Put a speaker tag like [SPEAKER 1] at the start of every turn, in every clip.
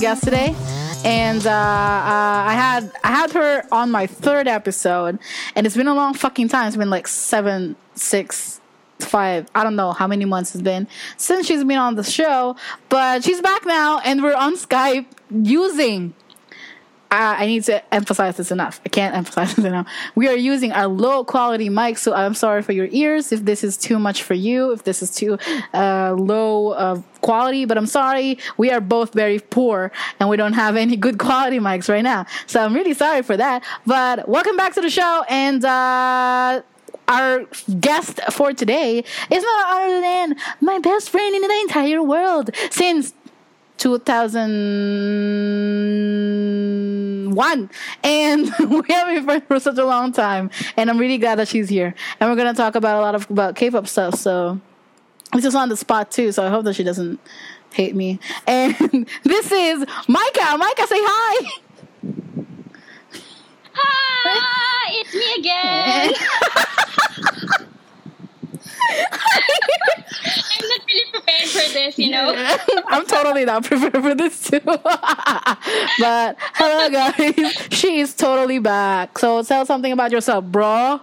[SPEAKER 1] guest today. And uh, uh, I had I had her on my third episode, and it's been a long fucking time. It's been like seven, six, five. I don't know how many months it's been since she's been on the show, but she's back now, and we're on Skype using I, I need to emphasize this enough. I can't emphasize this enough. We are using our low quality mic, so I'm sorry for your ears if this is too much for you, if this is too uh, low uh, quality, but I'm sorry. We are both very poor and we don't have any good quality mics right now. So I'm really sorry for that. But welcome back to the show and uh, our guest for today is none other than my best friend in the entire world since 2001 and we have been friends for such a long time and i'm really glad that she's here. And we're going to talk about a lot of about k-pop stuff so this is on the spot too so i hope that she doesn't hate me. And this is micah. Micah say hi!
[SPEAKER 2] Hi! It's me again I'm not really prepared for this, you know.
[SPEAKER 1] I'm totally not prepared for this too. but hello, guys. She is totally back. So tell something about yourself, bro.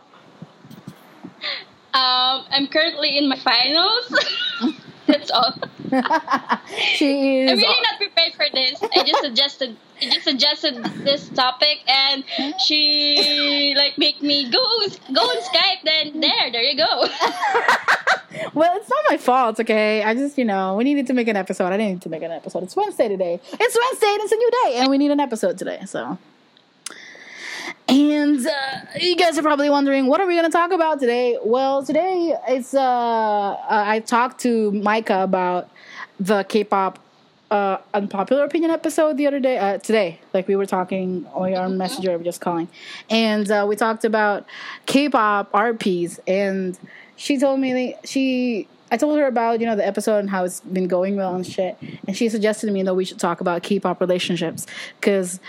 [SPEAKER 2] Um, I'm currently in my finals. That's all.
[SPEAKER 1] she is.
[SPEAKER 2] I'm really not prepared for this. I just suggested, just suggested this topic, and she like make me go go on Skype. Then there, there you go.
[SPEAKER 1] well, it's not my fault. Okay, I just you know we needed to make an episode. I didn't need to make an episode. It's Wednesday today. It's Wednesday. and It's a new day, and we need an episode today. So. And uh, you guys are probably wondering, what are we going to talk about today? Well, today it's uh, uh, I talked to Micah about the K-pop uh, unpopular opinion episode the other day. Uh, today, like we were talking on our messenger, we just calling, and uh, we talked about K-pop RPs, and she told me she. I told her about you know the episode and how it's been going well and shit, and she suggested to me that we should talk about K-pop relationships because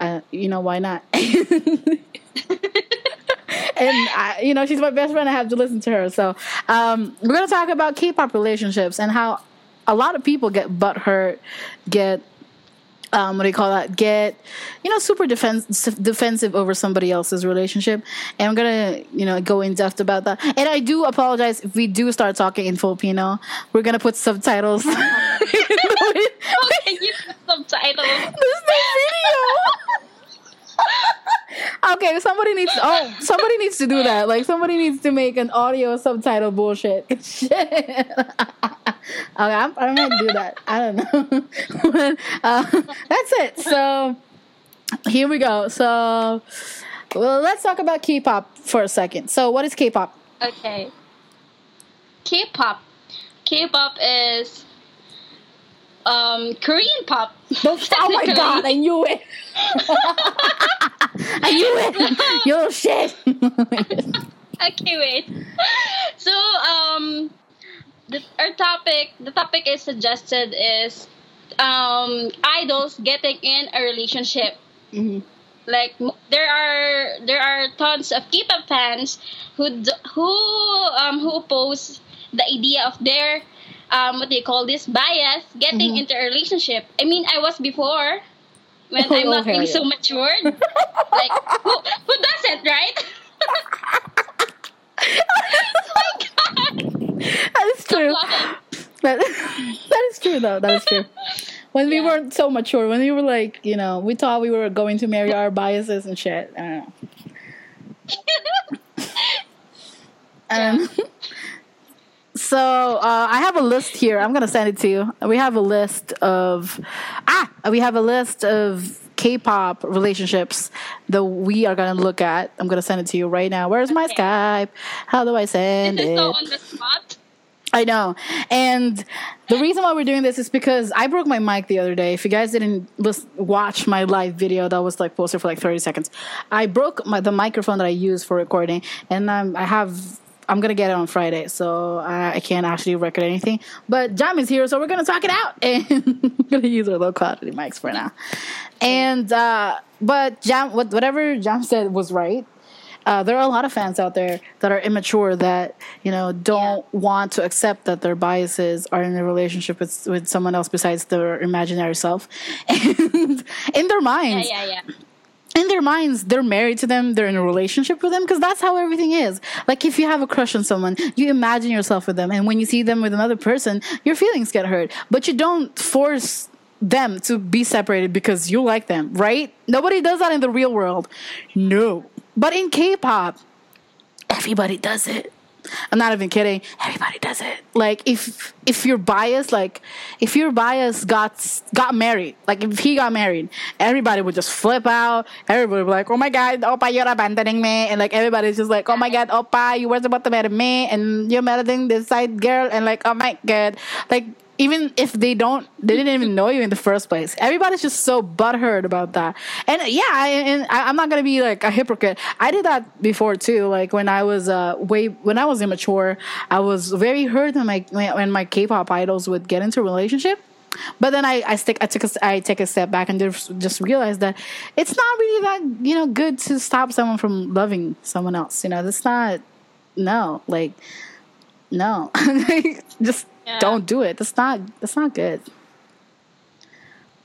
[SPEAKER 1] uh, you know why not? and I, you know she's my best friend. I have to listen to her. So um, we're gonna talk about K-pop relationships and how a lot of people get butthurt, get um, what do you call that? Get you know super defense, defensive over somebody else's relationship, and I'm gonna you know go in depth about that. And I do apologize if we do start talking in Filipino. We're gonna put subtitles.
[SPEAKER 2] okay, you put subtitles.
[SPEAKER 1] This is video. okay, somebody needs. Oh, somebody needs to do that. Like somebody needs to make an audio subtitle bullshit. Shit. Okay, I'm, I'm gonna do that. I don't know. but, uh, that's it. So here we go. So well, let's talk about K-pop for a second. So, what is K-pop?
[SPEAKER 2] Okay. K-pop. K-pop is um, Korean pop.
[SPEAKER 1] oh my god, I knew it. I knew it. Yo, shit.
[SPEAKER 2] okay, wait. So, um, the, our topic, the topic is suggested is um, idols getting in a relationship.
[SPEAKER 1] Mm-hmm.
[SPEAKER 2] Like there are there are tons of K-pop fans who who um who oppose the idea of their um, what do you call this bias getting mm-hmm. into a relationship. I mean, I was before when oh, I'm not being so matured. like who who doesn't, right? oh my god,
[SPEAKER 1] that is true. That, that is true though. That is true. When yeah. we weren't so mature, when we were like, you know, we thought we were going to marry our biases and shit. I don't know. Um, so uh, I have a list here. I'm gonna send it to you. We have a list of ah, we have a list of K-pop relationships that we are gonna look at. I'm gonna send it to you right now. Where's my. Skype? How do I send it?
[SPEAKER 2] So on the spot.
[SPEAKER 1] I know. And the reason why we're doing this is because I broke my mic the other day. If you guys didn't watch my live video that was like posted for like 30 seconds, I broke my, the microphone that I use for recording, and um, I have I'm gonna get it on Friday, so I, I can't actually record anything. But Jam is here, so we're gonna talk it out, and we're gonna use our low quality mics for now. And uh, but Jam, what, whatever Jam said was right. Uh, there are a lot of fans out there that are immature that you know don't want to accept that their biases are in a relationship with with someone else besides their imaginary self, and in their minds.
[SPEAKER 2] Yeah, yeah, yeah.
[SPEAKER 1] in their minds, they're married to them, they're in a relationship with them, because that's how everything is. Like if you have a crush on someone, you imagine yourself with them, and when you see them with another person, your feelings get hurt. But you don't force them to be separated because you like them, right? Nobody does that in the real world. No. But in K-pop, everybody does it. I'm not even kidding. Everybody does it. Like if if you're biased, like if your bias got got married, like if he got married, everybody would just flip out. Everybody would be like, "Oh my god, Oppa, you're abandoning me," and like everybody's just like, "Oh my god, Oppa, you were about to marry me, and you're marrying this side girl," and like, "Oh my god," like even if they don't they didn't even know you in the first place. Everybody's just so butthurt about that. And yeah I, and I, i'm not gonna be like a hypocrite. I did that before too. Like when i was uh way when i was immature i was very hurt when my when my k-pop idols would get into a relationship. But then I, I stick I took a, I take a step back and just realized that it's not really that you know good to stop someone from loving someone else. You know, that's not no like no. Just
[SPEAKER 2] Yeah.
[SPEAKER 1] don't do it. That's not that's not good.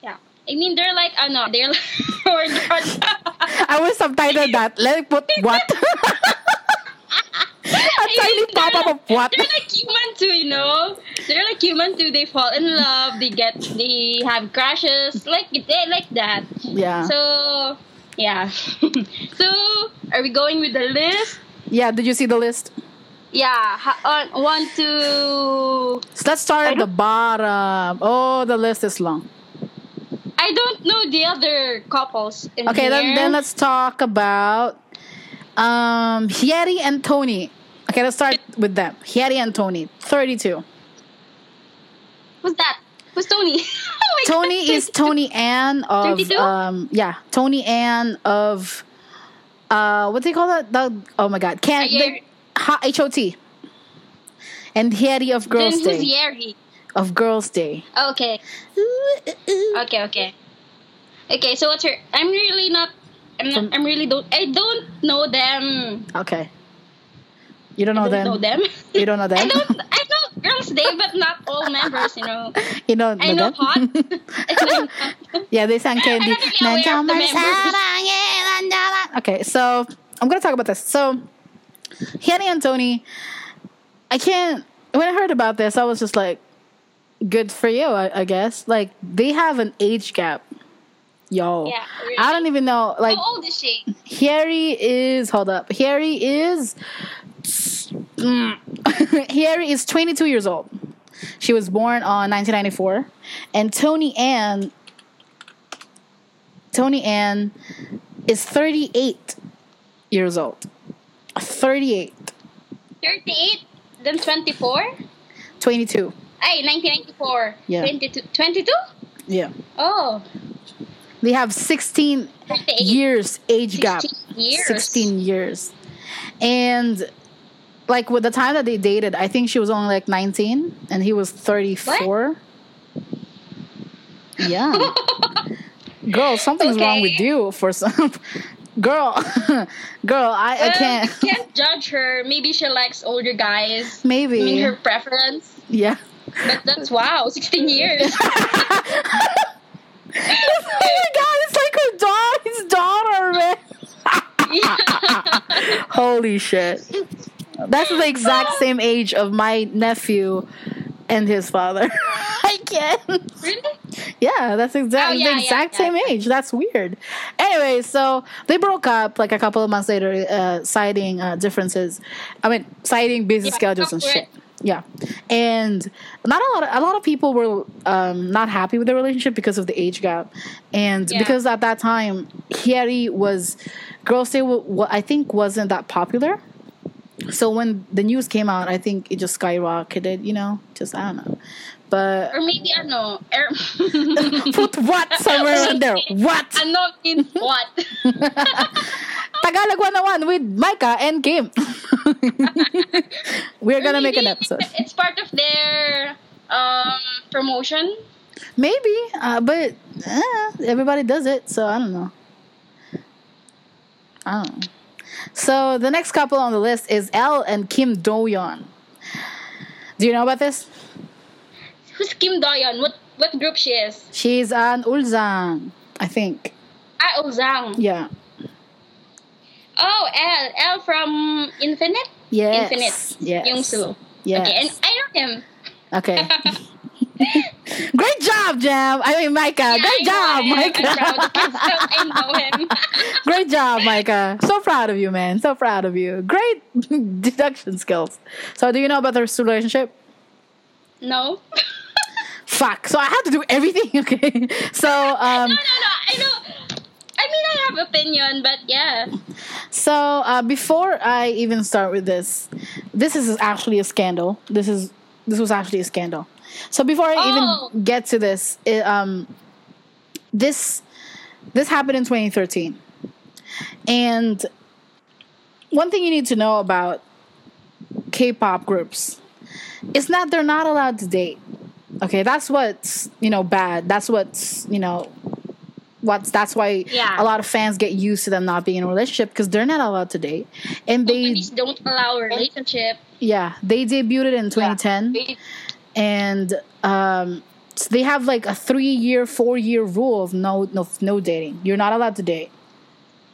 [SPEAKER 2] Yeah. I mean, they're like, oh no, they're like, oh.
[SPEAKER 1] I will subtitle that. Let me put what? a tiny pop up of what?
[SPEAKER 2] They're like human too, you know. They're like human too. They fall in love. They get. They have crashes. Like they like that.
[SPEAKER 1] Yeah.
[SPEAKER 2] So yeah. so are we going with the list?
[SPEAKER 1] yeah. Did you see the list?
[SPEAKER 2] Yeah. Ha- on one, two.
[SPEAKER 1] So let's start at the bottom. Oh, the list is long.
[SPEAKER 2] I don't know the other couples in
[SPEAKER 1] Okay, then then let's talk about um Hyeri and Tony. Okay, let's start with them. Hyeri and Tony, 32.
[SPEAKER 2] Who's that? Who's Tony? oh
[SPEAKER 1] Tony
[SPEAKER 2] God.
[SPEAKER 1] is Tony An of
[SPEAKER 2] 32?
[SPEAKER 1] um yeah, Tony An of uh what do they call that? The, oh my god, can
[SPEAKER 2] Hyeri.
[SPEAKER 1] The ha, HOT. And Hyeri of
[SPEAKER 2] Then
[SPEAKER 1] Girls
[SPEAKER 2] who's
[SPEAKER 1] Day.
[SPEAKER 2] Yeri?
[SPEAKER 1] Of Girls Day.
[SPEAKER 2] Okay. Okay, okay. Okay, so what's your I'm really not I'm not
[SPEAKER 1] From-
[SPEAKER 2] I'm really don't I don't know them.
[SPEAKER 1] Okay. You don't know
[SPEAKER 2] I don't
[SPEAKER 1] them.
[SPEAKER 2] know them.
[SPEAKER 1] You don't know them.
[SPEAKER 2] I don't I know Girls Day but not all members, you know.
[SPEAKER 1] you don't know
[SPEAKER 2] I know
[SPEAKER 1] them.
[SPEAKER 2] Hot.
[SPEAKER 1] Yeah, they sang Candy.
[SPEAKER 2] Really aware of the members.
[SPEAKER 1] Okay, so I'm gonna talk about this. So, Henny and Tony, I can't. When I heard about this, I was just like, "Good for you," I, I guess. Like they have an age gap. Yo,
[SPEAKER 2] Yeah, really?
[SPEAKER 1] I don't even know. Like
[SPEAKER 2] How old is she?
[SPEAKER 1] Harry is hold up. Harry is mm, Harry is 22 years old. She was born on 1994, and Tony An Tony An is 38 years old. 38,
[SPEAKER 2] 38, then 24?
[SPEAKER 1] 22.
[SPEAKER 2] Ay, 1994.
[SPEAKER 1] Yeah.
[SPEAKER 2] 22. 22?
[SPEAKER 1] Yeah,
[SPEAKER 2] Oh,
[SPEAKER 1] they have 16
[SPEAKER 2] 38.
[SPEAKER 1] years age gap.
[SPEAKER 2] 16 years.
[SPEAKER 1] 16 years. And like with the time that they dated, I think she was only like 19 and he was 34. What? Yeah. Girl, something's wrong with you for some Girl, girl, I, I
[SPEAKER 2] um,
[SPEAKER 1] can't.
[SPEAKER 2] can't judge her. Maybe she likes older guys.
[SPEAKER 1] Maybe.
[SPEAKER 2] I mean, her preference.
[SPEAKER 1] yeah.
[SPEAKER 2] But that's wow, 16 years.
[SPEAKER 1] oh my god, it's like her daughter, his daughter, man. Holy shit. That's the exact oh. same age of my nephew and his father. I can't.
[SPEAKER 2] really?
[SPEAKER 1] Yeah, that's exactly
[SPEAKER 2] Oh, yeah,
[SPEAKER 1] the exact
[SPEAKER 2] yeah,
[SPEAKER 1] same
[SPEAKER 2] yeah.
[SPEAKER 1] age. That's weird. Anyway, so they broke up like a couple of months later, uh, citing uh, differences. I mean, citing busy schedules and shit. Yeah, and not a lot. Of, a lot of people were um, not happy with the relationship because of the age gap, and because at that time, Harry was Girls' Day. wa- I think wasn't that popular. So when the news came out, I think it just skyrocketed. You know, just I don't know, but
[SPEAKER 2] Or maybe ano, er,
[SPEAKER 1] put what somewhere in there? What?
[SPEAKER 2] ano means what?
[SPEAKER 1] Tagalog 101 with Micah and Kim. We're gonna make an episode.
[SPEAKER 2] It's part of their um promotion.
[SPEAKER 1] Maybe, uh, but uh, everybody does it, so I don't know. I don't know. So the next couple on the list is Elle and Kim Do-yeon. Do you know about this?
[SPEAKER 2] Who's Kim Do-yeon? What what group she is?
[SPEAKER 1] She's an Ulzang, I think.
[SPEAKER 2] Ah, Ozang.
[SPEAKER 1] Yeah.
[SPEAKER 2] Oh, L. L from Infinite?
[SPEAKER 1] Yes.
[SPEAKER 2] Infinite.
[SPEAKER 1] Yes.
[SPEAKER 2] Youngsu.
[SPEAKER 1] Yes.
[SPEAKER 2] Okay, and I know him.
[SPEAKER 1] Okay. Great job, Jam. I mean, Micah.
[SPEAKER 2] Yeah,
[SPEAKER 1] Great job,
[SPEAKER 2] know him. I'm proud
[SPEAKER 1] Micah.
[SPEAKER 2] I know him.
[SPEAKER 1] Great job, Micah. So proud of you, man. So proud of you. Great deduction skills. So, do you know about their relationship?
[SPEAKER 2] no.
[SPEAKER 1] Fuck. So I have to do everything. Okay. So, um,
[SPEAKER 2] No, no, no. I know. I mean, I have opinion, but yeah.
[SPEAKER 1] so uh, before I even start with this, this is actually a scandal. This is this was actually a scandal. So before I
[SPEAKER 2] Oh.
[SPEAKER 1] even get to this, it, um, this this happened in 2013, and one thing you need to know about K-pop groups is that they're not allowed to date. Okay, that's what's you know bad. That's what's you know what's that's why
[SPEAKER 2] Yeah.
[SPEAKER 1] a lot of fans get used to them not being in a relationship because they're not allowed to date. And they
[SPEAKER 2] Companies don't allow a relationship.
[SPEAKER 1] yeah they debuted in 2010
[SPEAKER 2] They-
[SPEAKER 1] and um, so they have like a three year, four year rule of no, no, no dating. You're not allowed to date.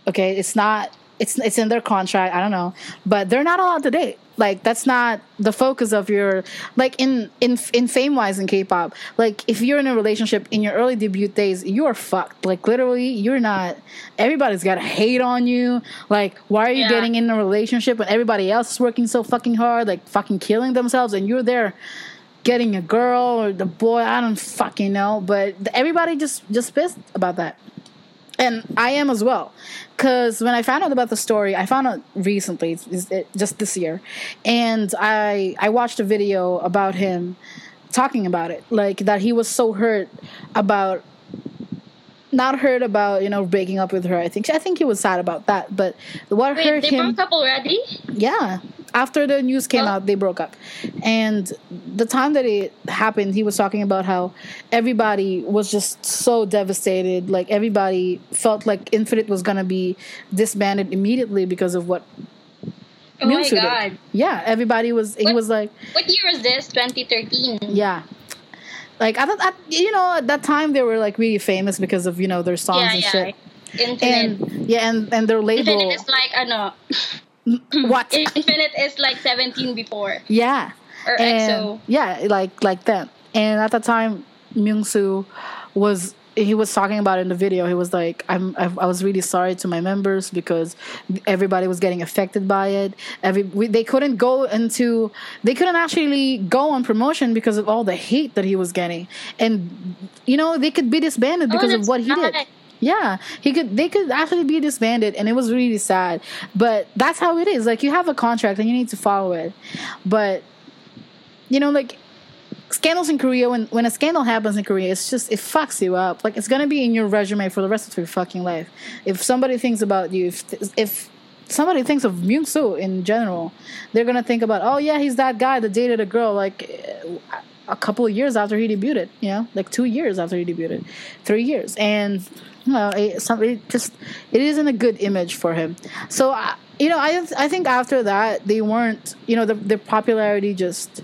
[SPEAKER 1] Okay, it's not. It's it's in their contract. I don't know, but they're not allowed to date. Like that's not the focus of your like in in in fame wise in K-pop. Like if you're in a relationship in your early debut days, you are fucked. Like literally, you're not. Everybody's got to hate on you. Like why are you
[SPEAKER 2] Yeah.
[SPEAKER 1] getting in a relationship when everybody else is working so fucking hard, like fucking killing themselves, and you're there getting a girl or the boy i don't fucking know but everybody just just pissed about that and i am as well because when i found out about the story i found out recently it, just this year and i i watched a video about him talking about it like that he was so hurt about not hurt about you know breaking up with her i think i think he was sad about that but what
[SPEAKER 2] Wait,
[SPEAKER 1] hurt
[SPEAKER 2] they
[SPEAKER 1] him
[SPEAKER 2] broke up already?
[SPEAKER 1] yeah. After the news came out, they broke up. And the time that it happened, he was talking about how everybody was just so devastated. Like everybody felt like Infinite was gonna be disbanded immediately because of what
[SPEAKER 2] Oh my
[SPEAKER 1] Myungsoo did.
[SPEAKER 2] god.
[SPEAKER 1] Yeah, everybody was he was like,
[SPEAKER 2] What year was this? 2013.
[SPEAKER 1] Yeah. Like I thought at, you know, at that time they were like really famous because of, you know, their songs
[SPEAKER 2] Yeah,
[SPEAKER 1] and
[SPEAKER 2] yeah.
[SPEAKER 1] shit.
[SPEAKER 2] Infinite.
[SPEAKER 1] And yeah, and, and their label
[SPEAKER 2] Infinite is like, ano,
[SPEAKER 1] what?
[SPEAKER 2] Infinite is like 17 before.
[SPEAKER 1] Yeah.
[SPEAKER 2] Or
[SPEAKER 1] and
[SPEAKER 2] EXO.
[SPEAKER 1] yeah, like like that. And at the time, Myung was he was talking about it in the video. He was like, "I'm I, I was really sorry to my members because everybody was getting affected by it. Every we, they couldn't go into they couldn't actually go on promotion because of all the hate that he was getting, and you know they could be disbanded oh, because of
[SPEAKER 2] Oh, that's
[SPEAKER 1] what he did." Yeah, he could. They could actually be disbanded, and it was really sad. But that's how it is. Like you have a contract, and you need to follow it. But you know, like scandals in Korea. When when a scandal happens in Korea, it's just it fucks you up. Like it's gonna be in your resume for the rest of your fucking life. If somebody thinks about you, if if somebody thinks of Myung Soo in general, they're gonna think about, oh yeah, he's that guy that dated a girl like a couple of years after he debuted. You know, like two years after he debuted, three years, and know, it, somebody just it isn't a good image for him. So. I you know, I I think after that they weren't. You know, the their popularity just.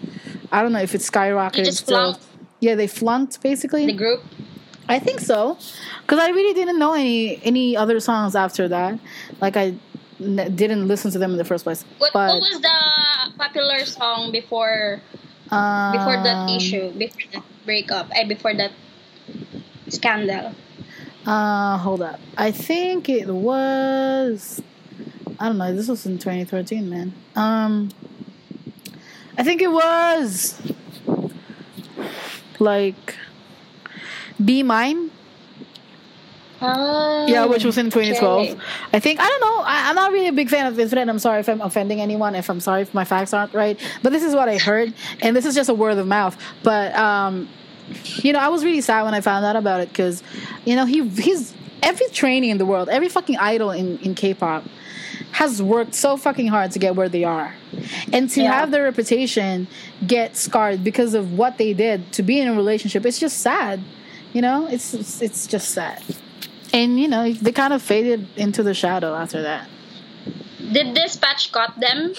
[SPEAKER 1] I don't know if it's skyrocketed.
[SPEAKER 2] They just flunked.
[SPEAKER 1] Yeah, they flunked basically.
[SPEAKER 2] The group.
[SPEAKER 1] I think so, because I really didn't know any any other songs after that. Like I n- didn't listen to them in the first place.
[SPEAKER 2] What,
[SPEAKER 1] but
[SPEAKER 2] what was the popular song before
[SPEAKER 1] um,
[SPEAKER 2] before that issue, before that breakup, and before that scandal?
[SPEAKER 1] Uh, hold up. I think it was. I don't know. This was in 2013, man. Um, I think it was like "Be Mine."
[SPEAKER 2] Oh,
[SPEAKER 1] Yeah, which was in 2012.
[SPEAKER 2] okay.
[SPEAKER 1] I think I don't know. I, I'm not really a big fan of Infinite. I'm sorry if I'm offending anyone. If I'm sorry if my facts aren't right, but this is what I heard, and this is just a word of mouth. But um, you know, I was really sad when I found out about it because, you know, he he's every trainee in the world, every fucking idol in in K-pop has worked so fucking hard to get where they are, and to
[SPEAKER 2] Yeah.
[SPEAKER 1] have their reputation get scarred because of what they did to be in a relationship. It's just sad, you know. It's it's, it's just sad, and you know they kind of faded into the shadow after that.
[SPEAKER 2] Did Dispatch caught them?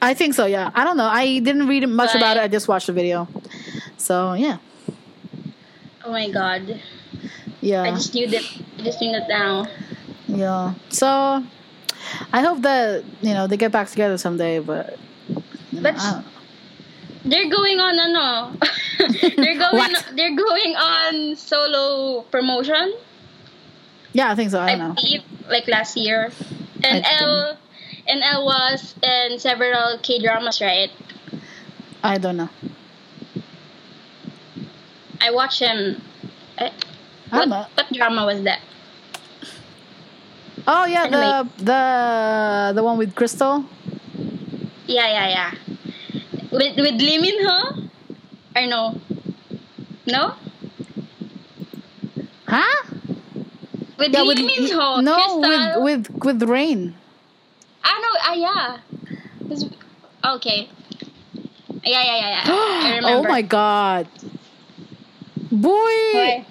[SPEAKER 1] I think so. Yeah, I don't know. I didn't read much about it. I just watched the video. So yeah,
[SPEAKER 2] Oh my god.
[SPEAKER 1] yeah,
[SPEAKER 2] I just knew that. I just knew that now.
[SPEAKER 1] yeah. So I hope that you know they get back together someday. But you know,
[SPEAKER 2] That's-
[SPEAKER 1] I don't know.
[SPEAKER 2] They're going on ano. they're going.
[SPEAKER 1] What?
[SPEAKER 2] They're going on solo promotion.
[SPEAKER 1] yeah, I think so. I
[SPEAKER 2] I,
[SPEAKER 1] don't know.
[SPEAKER 2] believe, like last year, and
[SPEAKER 1] I
[SPEAKER 2] L, um, and L was in several K dramas, right?
[SPEAKER 1] I don't know.
[SPEAKER 2] I watched him. Eh, what, what drama was that?
[SPEAKER 1] Oh yeah,
[SPEAKER 2] Anyway.
[SPEAKER 1] the the the one with Krystal.
[SPEAKER 2] Yeah, yeah, yeah. With with Lee Min Ho, or no? No.
[SPEAKER 1] Huh?
[SPEAKER 2] With
[SPEAKER 1] Yeah,
[SPEAKER 2] Lee
[SPEAKER 1] with
[SPEAKER 2] Min Ho,
[SPEAKER 1] no
[SPEAKER 2] Krystal.
[SPEAKER 1] with with with Rain.
[SPEAKER 2] Ah no, ah yeah. Okay. Yeah, yeah, yeah, yeah. I remember.
[SPEAKER 1] oh my god. Boy,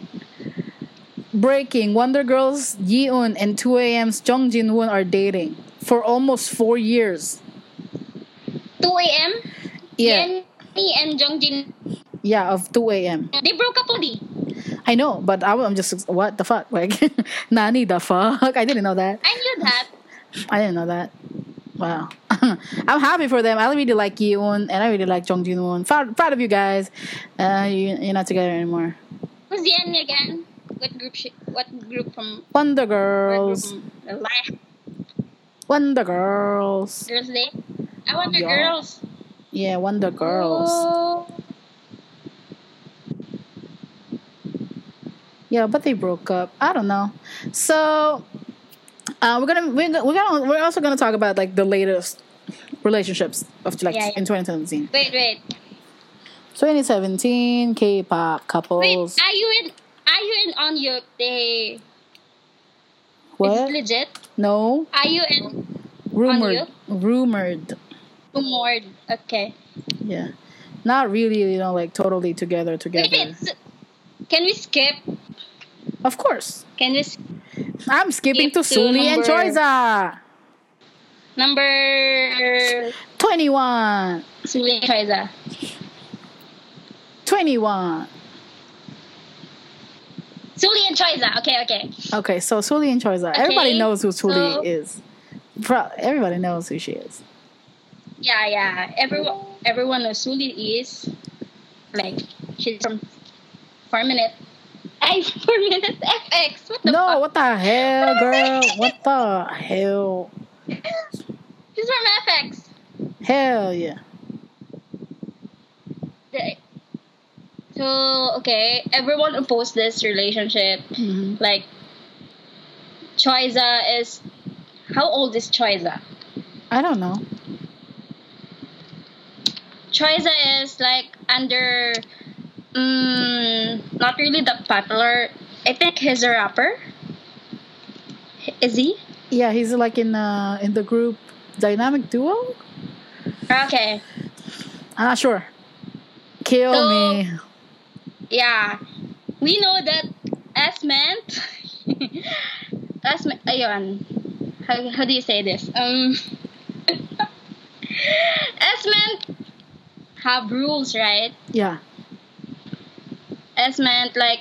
[SPEAKER 1] breaking Wonder Girls Yeon and 2AM's Jung Jin Woon are dating for almost four years.
[SPEAKER 2] 2 a.m.
[SPEAKER 1] Yeah,
[SPEAKER 2] Jennie and Jongjin,
[SPEAKER 1] yeah, of 2AM.
[SPEAKER 2] they broke up already.
[SPEAKER 1] I know, but I, am just what the fuck, like, Nani the fuck? I didn't know that.
[SPEAKER 2] I knew that.
[SPEAKER 1] I didn't know that. Wow. I'm happy for them. I really like Yeon and I really like Jung Jin Woon. Proud, proud of you guys. Uh, you, you're not together anymore.
[SPEAKER 2] Who's Jennie again? What group? She, what group from?
[SPEAKER 1] Wonder
[SPEAKER 2] What group
[SPEAKER 1] Girls.
[SPEAKER 2] from
[SPEAKER 1] Wonder Girls.
[SPEAKER 2] Girls Day? I Wonder
[SPEAKER 1] Yeah.
[SPEAKER 2] girls.
[SPEAKER 1] Yeah, Wonder Girls.
[SPEAKER 2] Oh.
[SPEAKER 1] Yeah, but they broke up. I don't know. So uh, we're gonna we're, gonna- we're gonna we're also gonna talk about like the latest relationships of like
[SPEAKER 2] Yeah, yeah.
[SPEAKER 1] in 2017.
[SPEAKER 2] Wait, wait,
[SPEAKER 1] 2017 K-pop couples.
[SPEAKER 2] wait.
[SPEAKER 1] couples.
[SPEAKER 2] Are you in? Are you in on your day?
[SPEAKER 1] what?
[SPEAKER 2] Legit?
[SPEAKER 1] No,
[SPEAKER 2] Are you in
[SPEAKER 1] rumored. Rumored.
[SPEAKER 2] rumored? Okay.
[SPEAKER 1] Yeah, not really. You know, like totally together together.
[SPEAKER 2] it's, can we skip?
[SPEAKER 1] Of course,
[SPEAKER 2] Can we?
[SPEAKER 1] I'm skipping
[SPEAKER 2] Skip
[SPEAKER 1] to
[SPEAKER 2] to
[SPEAKER 1] Sulli and Choiza.
[SPEAKER 2] Number
[SPEAKER 1] 21.
[SPEAKER 2] Sulli and Choiza.
[SPEAKER 1] 21.
[SPEAKER 2] Sulli and Choiza. Okay, okay.
[SPEAKER 1] Okay, so Sulli and Choiza. Everybody knows who Sulli
[SPEAKER 2] so-
[SPEAKER 1] is. Pro- everybody knows who she is.
[SPEAKER 2] Yeah, yeah. Everyone, everyone knows Sulli is like she's from Four Ay, Four Minute FX. What the fuck?
[SPEAKER 1] no,
[SPEAKER 2] fuck?
[SPEAKER 1] what the hell, girl? What the hell?
[SPEAKER 2] She's from FX.
[SPEAKER 1] Hell yeah.
[SPEAKER 2] So okay, everyone opposed this relationship.
[SPEAKER 1] hmm
[SPEAKER 2] Like, Choiza is how old is Choiza?
[SPEAKER 1] I don't know.
[SPEAKER 2] Choiza is like under, mm, not really that popular. I think he's a rapper. Is he?
[SPEAKER 1] Yeah, he's like in uh in the group Dynamic Duo.
[SPEAKER 2] Okay.
[SPEAKER 1] I'm not sure. Kill
[SPEAKER 2] So-
[SPEAKER 1] me.
[SPEAKER 2] Yeah. We know that Esment. Esment. Ayun. How, how do you say this? Um. Esment have rules, right?
[SPEAKER 1] Yeah.
[SPEAKER 2] Esment, like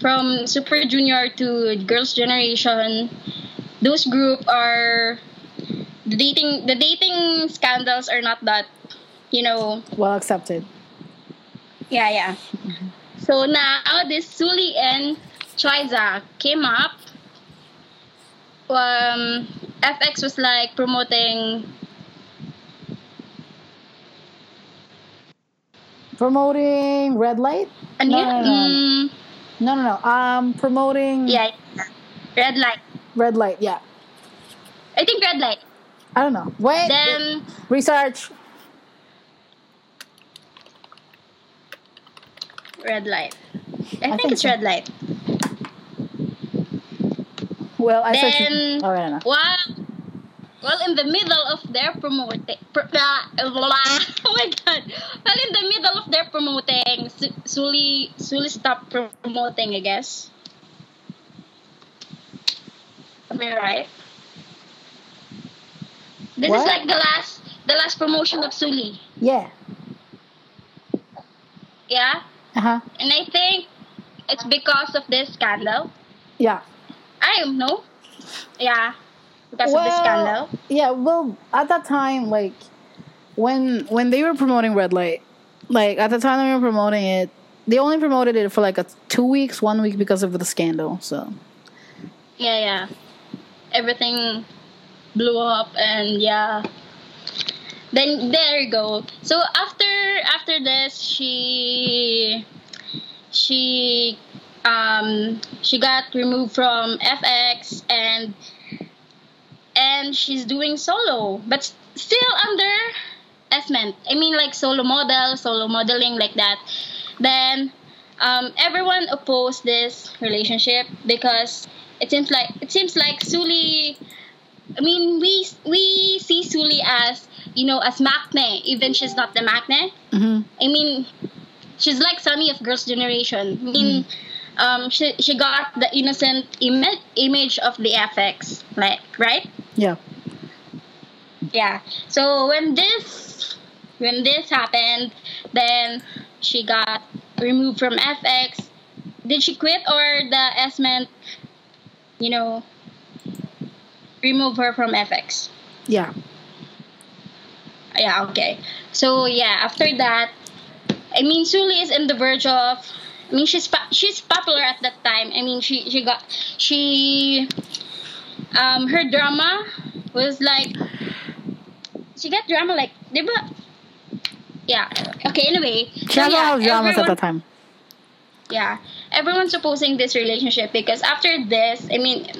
[SPEAKER 2] from Super Junior to Girls' Generation, those group are the dating the dating scandals are not that, you know,
[SPEAKER 1] Well accepted.
[SPEAKER 2] Yeah, yeah. So now this Sulli and Choiza came up. Um, FX was like promoting.
[SPEAKER 1] Promoting red light?
[SPEAKER 2] And
[SPEAKER 1] No,
[SPEAKER 2] yeah,
[SPEAKER 1] no, no.
[SPEAKER 2] mm,
[SPEAKER 1] No, no, no. Um, promoting
[SPEAKER 2] yeah, red light.
[SPEAKER 1] red light. Yeah.
[SPEAKER 2] I think red light.
[SPEAKER 1] I don't know. Wait.
[SPEAKER 2] Then
[SPEAKER 1] research.
[SPEAKER 2] red light. I, think,
[SPEAKER 1] think
[SPEAKER 2] it's
[SPEAKER 1] so.
[SPEAKER 2] red light.
[SPEAKER 1] Well, I searched.
[SPEAKER 2] Then
[SPEAKER 1] Oh, I don't know.
[SPEAKER 2] Well in the middle of their promoting, pr- oh my god, well in the middle of their promoting, Su- Sulli Sulli stopped promoting, I guess. Am I right? This
[SPEAKER 1] What?
[SPEAKER 2] is like the last the last promotion of Sulli.
[SPEAKER 1] Yeah.
[SPEAKER 2] Yeah?
[SPEAKER 1] Uh huh.
[SPEAKER 2] And I think it's because of this scandal.
[SPEAKER 1] Yeah.
[SPEAKER 2] I don't know. Yeah. Because of the scandal.
[SPEAKER 1] Yeah, well, at that time, like when when they were promoting Red Light, like at the time they were promoting it, they only promoted it for like a two weeks, one week because of the scandal. So
[SPEAKER 2] Yeah, yeah. Everything blew up and yeah. Then there you go. So after after this she she um she got removed from FX and and she's doing solo but still under Esment. I mean like solo model, solo modeling like that. Then um, everyone opposed this relationship because it seems like it seems like Sulli. I mean, we we see Sulli as you know as maknae, even she's not the maknae.
[SPEAKER 1] mhm.
[SPEAKER 2] I mean, she's like Sunny of Girls' Generation. I mean, um, she she got the innocent ima- image of the FX, like right?
[SPEAKER 1] Yeah,
[SPEAKER 2] Yeah. So when this when this happened, then she got removed from FX. Did she quit or the S-Men, you know, remove her from FX?
[SPEAKER 1] yeah,
[SPEAKER 2] Yeah, okay. So yeah, after that, I mean, Sulli is in the verge of. I mean, she's she's popular at that time. I mean, she she got she um her drama was like she got drama like diba? Yeah. Okay. Anyway,
[SPEAKER 1] she
[SPEAKER 2] so
[SPEAKER 1] has a
[SPEAKER 2] yeah,
[SPEAKER 1] lot of dramas at
[SPEAKER 2] everyone-
[SPEAKER 1] the time.
[SPEAKER 2] yeah, everyone's opposing this relationship because after this, I mean,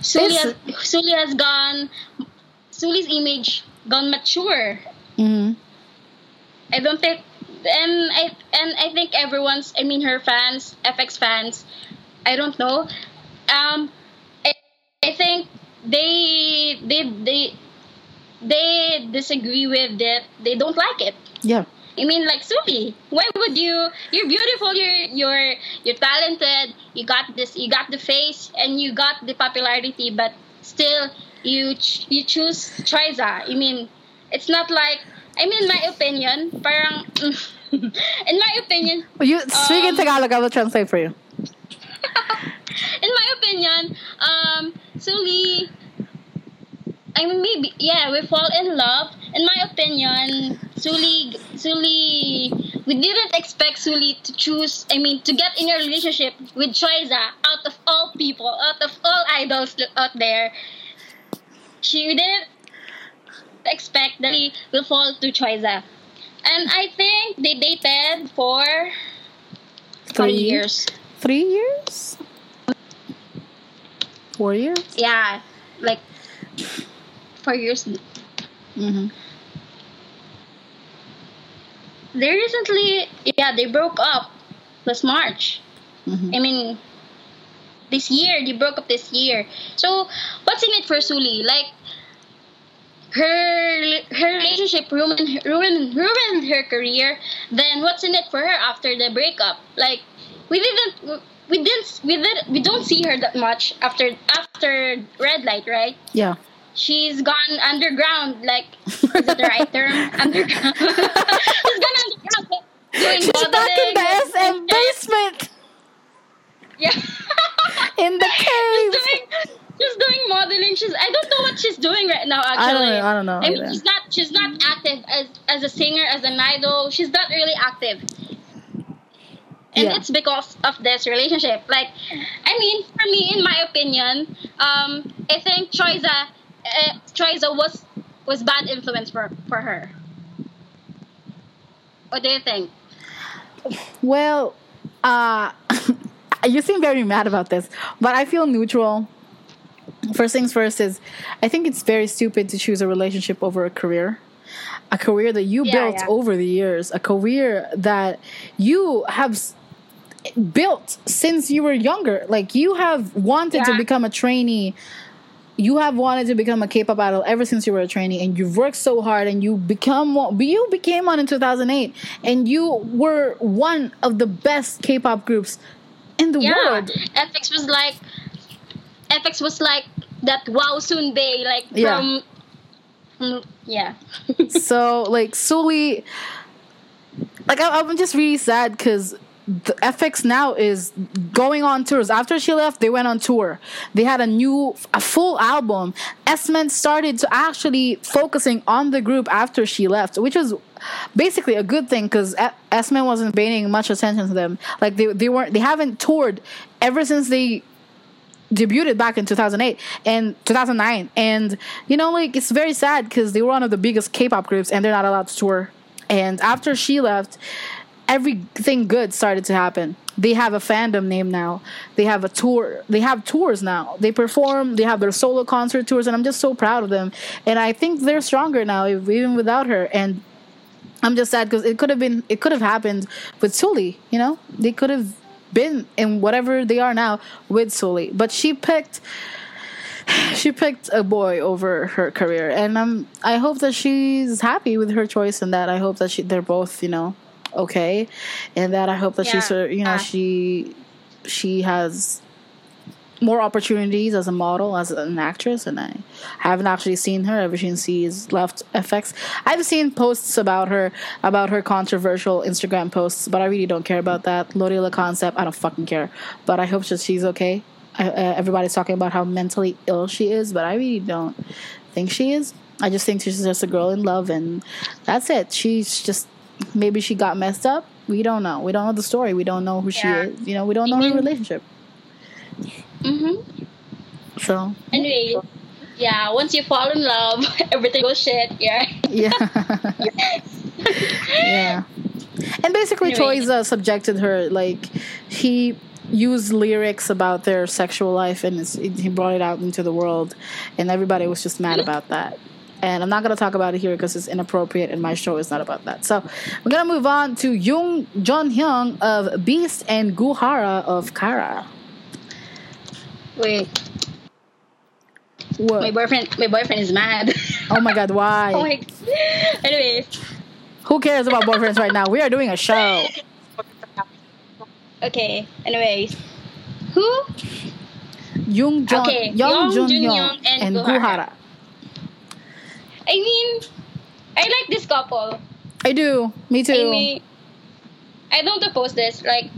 [SPEAKER 1] Sulli
[SPEAKER 2] has, Sulli has gone. Sulli's image gone mature.
[SPEAKER 1] hmm
[SPEAKER 2] I don't think, and I and I think everyone's. I mean, her fans, FX fans. I don't know. Um, I think they they they they disagree with it. They don't like it.
[SPEAKER 1] Yeah,
[SPEAKER 2] I mean, like Sulli, why would you? You're beautiful. You're you're you're talented. You got this. You got the face, and you got the popularity. But still, you ch- you choose Choiza. I mean, it's not like. I mean, my opinion, parang. in my opinion,
[SPEAKER 1] you speak in
[SPEAKER 2] Um,
[SPEAKER 1] Tagalog. I will translate for you.
[SPEAKER 2] in my opinion, um, Sulli. I mean, maybe yeah, we fall in love. In my opinion, Sulli, Sulli, we didn't expect Sulli to choose. I mean, to get in a relationship with Choiza out of all people, out of all idols out there. She didn't expect that he will fall to Choiza, and I think they dated for
[SPEAKER 1] Three
[SPEAKER 2] years.
[SPEAKER 1] Three years. Four years.
[SPEAKER 2] Yeah, like four years.
[SPEAKER 1] hmm
[SPEAKER 2] They recently, yeah, they broke up last March.
[SPEAKER 1] hmm
[SPEAKER 2] I mean, this year they broke up this year. So what's in it for Sulli? Like her her relationship ruined ruined ruined her career. Then what's in it for her after the breakup? Like we didn't we didn't we did we don't see her that much after after red light, right?
[SPEAKER 1] Yeah.
[SPEAKER 2] She's gone underground. Like is that the right term? Underground. She's gone underground. like, Doing
[SPEAKER 1] She's back in the SM basement.
[SPEAKER 2] Yeah.
[SPEAKER 1] In the
[SPEAKER 2] she's
[SPEAKER 1] cave.
[SPEAKER 2] doing she's doing modeling. She's I don't know what she's doing right now Actually, I
[SPEAKER 1] don't know. I don't know.
[SPEAKER 2] I mean
[SPEAKER 1] either.
[SPEAKER 2] she's not she's not active as as a singer, as an idol. She's not really active. And
[SPEAKER 1] Yeah.
[SPEAKER 2] it's because of this relationship. Like I mean, for me, in my opinion, um, I think Choiza uh, Choiza was was bad influence for for her. What do you think?
[SPEAKER 1] Well, uh, you seem very mad about this, but I feel neutral. First things first is, I think it's very stupid to choose a relationship over a career. A career that you
[SPEAKER 2] Yeah,
[SPEAKER 1] built
[SPEAKER 2] yeah.
[SPEAKER 1] over the years, a career that you have built since you were younger. Like you have wanted to become a trainee you have wanted to become a K-pop idol ever since you were a trainee, and you've worked so hard, and you become one, you became one in 2008, and you were one of the best K-pop groups in the
[SPEAKER 2] Yeah,
[SPEAKER 1] world.
[SPEAKER 2] FX was like, FX was like that Wow Soon Bay, like
[SPEAKER 1] Yeah.
[SPEAKER 2] from Mm, yeah.
[SPEAKER 1] so like Sulli, like I, I'm just really sad because the FX now is going on tours. After she left, they went on tour. They had a new, a full album. S-Men started to actually focusing on the group after she left, which was basically a good thing because S-Men wasn't paying much attention to them. Like they, they weren't, they haven't toured ever since they debuted back in 2008 and 2009 and you know like it's very sad because they were one of the biggest k-pop groups and they're not allowed to tour and after she left everything good started to happen. They have a fandom name now. They have a tour. They have tours now. They perform they have their solo concert tours and i'm just so proud of them. And i think they're stronger now even without her. And i'm just sad because it could have been it could have happened with Sulli you know? They could have been in whatever they are now with Sulli. But she picked she picked a boy over her career. And um I hope that she's happy with her choice and that. I hope that she they're both, you know, okay. And that I hope that
[SPEAKER 2] Yeah.
[SPEAKER 1] she's you know,
[SPEAKER 2] Ah.
[SPEAKER 1] she she has more opportunities as a model, as an actress, and I haven't actually seen her ever since she's left FX. I've seen posts about her, about her controversial Instagram posts, but I really don't care about that. Lolita concept, I don't fucking care. But I hope that she's okay. I, uh, everybody's talking about how mentally ill she is, but I really don't think she is. I just think she's just a girl in love, and that's it. She's just maybe she got messed up. We don't know. We don't know the story. We don't know who she is. You know, we don't know her relationship.
[SPEAKER 2] Mm-hmm.
[SPEAKER 1] So
[SPEAKER 2] Anyway, yeah. Once you fall in love, everything goes shit. Yeah.
[SPEAKER 1] Yeah. yeah. And basically,
[SPEAKER 2] Anyway.
[SPEAKER 1] Toys uh, subjected her, like, he used lyrics about their sexual life and it's, he brought it out into the world, and everybody was just mad about that. And I'm not going to talk about it here because it's inappropriate, and my show is not about that. So we're going to move on to Jung John Hyung of Beast and Goo Hara of Kara.
[SPEAKER 2] Wait,
[SPEAKER 1] What?
[SPEAKER 2] my boyfriend. My boyfriend is mad.
[SPEAKER 1] oh my god, why?
[SPEAKER 2] oh my. Anyway,
[SPEAKER 1] Who cares about boyfriends right now? We are doing a show.
[SPEAKER 2] okay. Anyways, who?
[SPEAKER 1] Jung Jun,
[SPEAKER 2] Okay,
[SPEAKER 1] Young Jun
[SPEAKER 2] Jun
[SPEAKER 1] Young
[SPEAKER 2] Young and
[SPEAKER 1] and
[SPEAKER 2] Goo Hara.
[SPEAKER 1] Guhara.
[SPEAKER 2] I mean, I like this couple.
[SPEAKER 1] I do. Me too.
[SPEAKER 2] I mean, I don't oppose this. Like,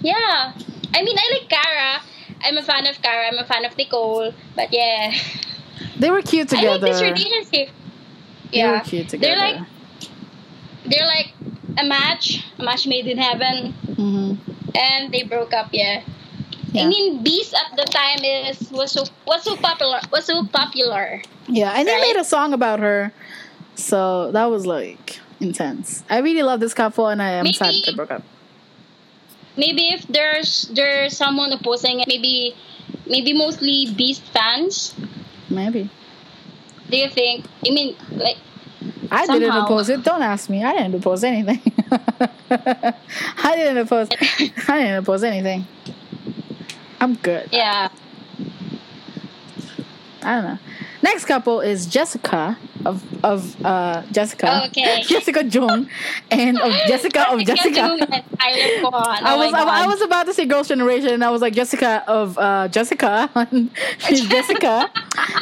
[SPEAKER 2] yeah. I mean, I like Kara. I'm a fan of Kara. I'm a fan of Nicole. But yeah,
[SPEAKER 1] they were cute together.
[SPEAKER 2] I like this relationship. Yeah.
[SPEAKER 1] They were cute together.
[SPEAKER 2] they're like they're like a match, a match made in heaven,
[SPEAKER 1] hmm
[SPEAKER 2] and they broke up. Yeah.
[SPEAKER 1] Yeah.
[SPEAKER 2] I mean, Beast at the time is was so was so popular was so popular.
[SPEAKER 1] Yeah, and they
[SPEAKER 2] Right?
[SPEAKER 1] made a song about her, so that was like intense. I really love this couple, and I am
[SPEAKER 2] Maybe-
[SPEAKER 1] sad they broke up.
[SPEAKER 2] Maybe if there's there's someone opposing it, maybe maybe mostly Beast fans.
[SPEAKER 1] Maybe
[SPEAKER 2] Do you think? I mean, like
[SPEAKER 1] I didn't oppose it. Don't ask me. I didn't oppose anything. I didn't oppose. I didn't oppose anything. I'm good.
[SPEAKER 2] yeah.
[SPEAKER 1] I don't know. Next couple is Jessica of of uh Jessica.
[SPEAKER 2] Okay.
[SPEAKER 1] Jessica Jung and of Jessica of Jessica.
[SPEAKER 2] Jung and Tyler
[SPEAKER 1] I
[SPEAKER 2] Oh
[SPEAKER 1] was I, I was about to say Girls' Generation, and I was like Jessica of uh, Jessica. She's Jessica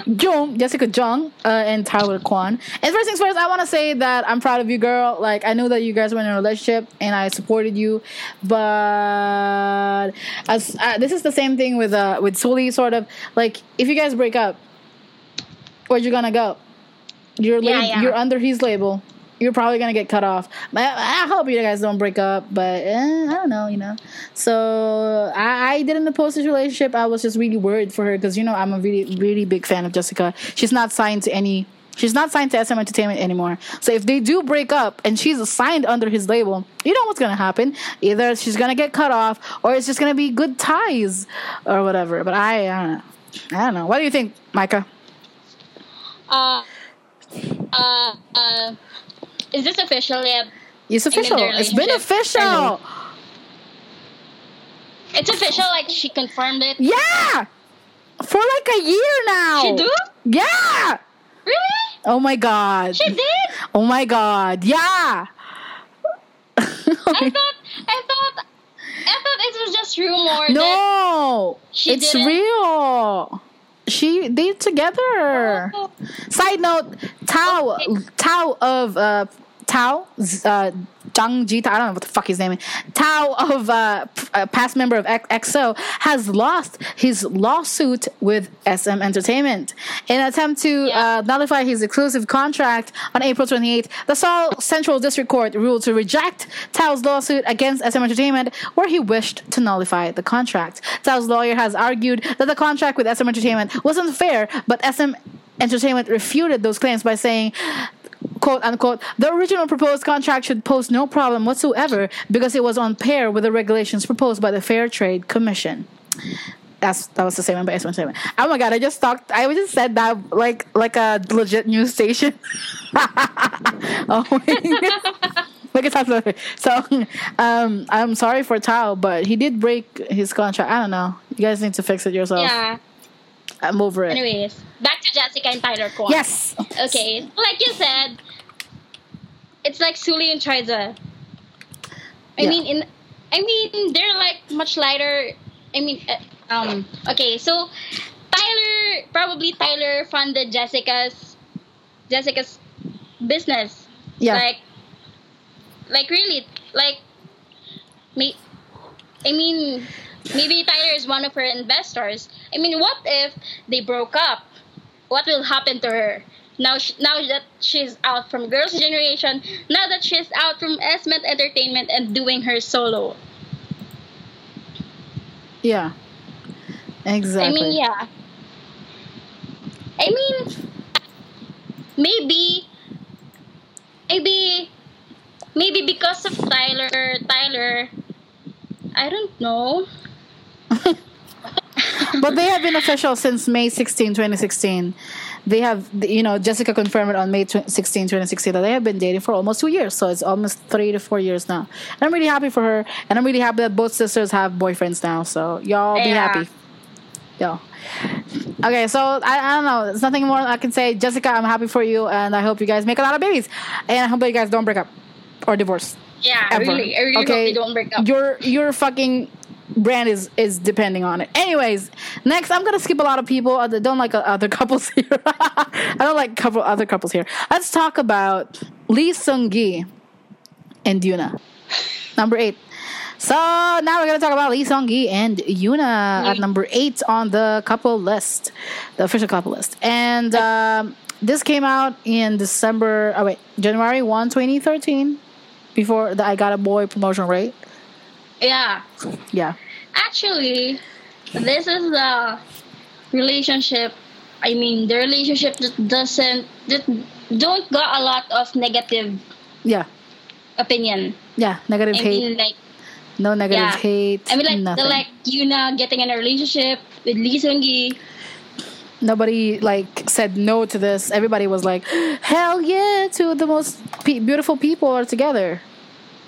[SPEAKER 1] Jung, Jessica Jung, uh, and Tyler Kwon. And first things first, I want to say that I'm proud of you, girl. Like I know that you guys were in a relationship, and I supported you, but as uh, this is the same thing with uh with Sulli, sort of like if you guys break up, where you're gonna go? You're
[SPEAKER 2] Yeah,
[SPEAKER 1] lab-
[SPEAKER 2] yeah.
[SPEAKER 1] you're under his label. You're probably gonna get cut off. I, I hope you guys don't break up. But eh, I don't know, you know. So I, I didn't oppose this relationship. I was just really worried for her because you know I'm a really really big fan of Jessica. She's not signed to any. She's not signed to SM Entertainment anymore. So if they do break up and she's signed under his label, you know what's gonna happen. Either she's gonna get cut off, or it's just gonna be good ties, or whatever. But I, I don't know. I don't know. What do you think, Micah?
[SPEAKER 2] Uh, uh, uh, is this official yet?
[SPEAKER 1] It's official. It's been official.
[SPEAKER 2] It's official. Like she confirmed it.
[SPEAKER 1] Yeah. For like a year now.
[SPEAKER 2] She do?
[SPEAKER 1] Yeah.
[SPEAKER 2] Really?
[SPEAKER 1] Oh my god.
[SPEAKER 2] She did?
[SPEAKER 1] Oh my god. Yeah.
[SPEAKER 2] I thought. I thought. I thought it was just rumor.
[SPEAKER 1] No. It's
[SPEAKER 2] didn't?
[SPEAKER 1] real. She they together.
[SPEAKER 2] Oh.
[SPEAKER 1] Side note, Tao. Tao of uh Tao uh Zhang Ji I don't know what the fuck his name is. Tao of uh, a past member of X- EXO has lost his lawsuit with SM Entertainment in an attempt to
[SPEAKER 2] Yeah.
[SPEAKER 1] uh, nullify his exclusive contract on April 28th. The Seoul Central District Court ruled to reject Tao's lawsuit against SM Entertainment, where he wished to nullify the contract. Tao's lawyer has argued that the contract with SM Entertainment was unfair, but SM Entertainment refuted those claims by saying, quote unquote, the original proposed contract should pose no problem whatsoever because it was on pair with the regulations proposed by the Fair Trade Commission. That's that was the same by SM Entertainment. Oh my god, I just talked I just said that like like a legit news station. oh my Look at that. So, um, I'm sorry for Tao, but he did break his contract. I don't know. You guys need to fix it yourself.
[SPEAKER 2] Yeah.
[SPEAKER 1] I'm over it.
[SPEAKER 2] Anyways, back to Jessica and Tyler Kwon.
[SPEAKER 1] Yes.
[SPEAKER 2] Okay, like you said, it's like Sulli and Choiza. I
[SPEAKER 1] Yeah.
[SPEAKER 2] mean, in I mean, they're like much lighter. I mean, uh, um, okay, so Tyler probably Tyler funded Jessica's Jessica's business.
[SPEAKER 1] Yeah.
[SPEAKER 2] Like, like really, like, me. I mean, maybe Tyler is one of her investors. I mean, what if they broke up? What will happen to her? Now, sh- now that she's out from Girls' Generation, now that she's out from SM Entertainment and doing her solo.
[SPEAKER 1] yeah. Exactly.
[SPEAKER 2] I mean, yeah. I mean, maybe, maybe, maybe because of Tyler, Tyler, I don't know.
[SPEAKER 1] but they have been official since May 16, 2016. They have, you know, Jessica confirmed it on May 16, 2016 that they have been dating for almost two years. So it's almost three to four years now. And I'm really happy for her. And I'm really happy that both sisters have boyfriends now. So y'all be happy. Yo. Okay, so I, I don't know. There's nothing more I can say. Jessica, I'm happy for you. And I hope you guys make a lot of babies. And I hope that you guys don't break up or divorce.
[SPEAKER 2] Yeah,
[SPEAKER 1] Ever.
[SPEAKER 2] really, I really hope they don't break up.
[SPEAKER 1] You're, you're fucking brand is is depending on it. Anyways, next I'm gonna skip a lot of people. I don't like other couples here. I don't like couple other couples here. Let's talk about Lee Seung Gi and Yuna. Number eight. So now we're gonna talk about Lee Seung Gi and Yuna at number eight on the couple list, the official couple list. And um, this came out in December. Oh wait, January 1, 2013. Before the I Got a Boy promotion, right?
[SPEAKER 2] Yeah,
[SPEAKER 1] Yeah.
[SPEAKER 2] actually, this is the relationship. I mean, the relationship that doesn't that don't got a lot of negative
[SPEAKER 1] Yeah.
[SPEAKER 2] opinion.
[SPEAKER 1] Yeah. Negative
[SPEAKER 2] I
[SPEAKER 1] hate.
[SPEAKER 2] mean, like
[SPEAKER 1] no negative
[SPEAKER 2] yeah.
[SPEAKER 1] hate.
[SPEAKER 2] I mean, like
[SPEAKER 1] nothing.
[SPEAKER 2] the like Yuna getting in a relationship with Lee Seung Gi.
[SPEAKER 1] Nobody like said no to this. Everybody was like, "Hell yeah!" To the most pe- beautiful people are together.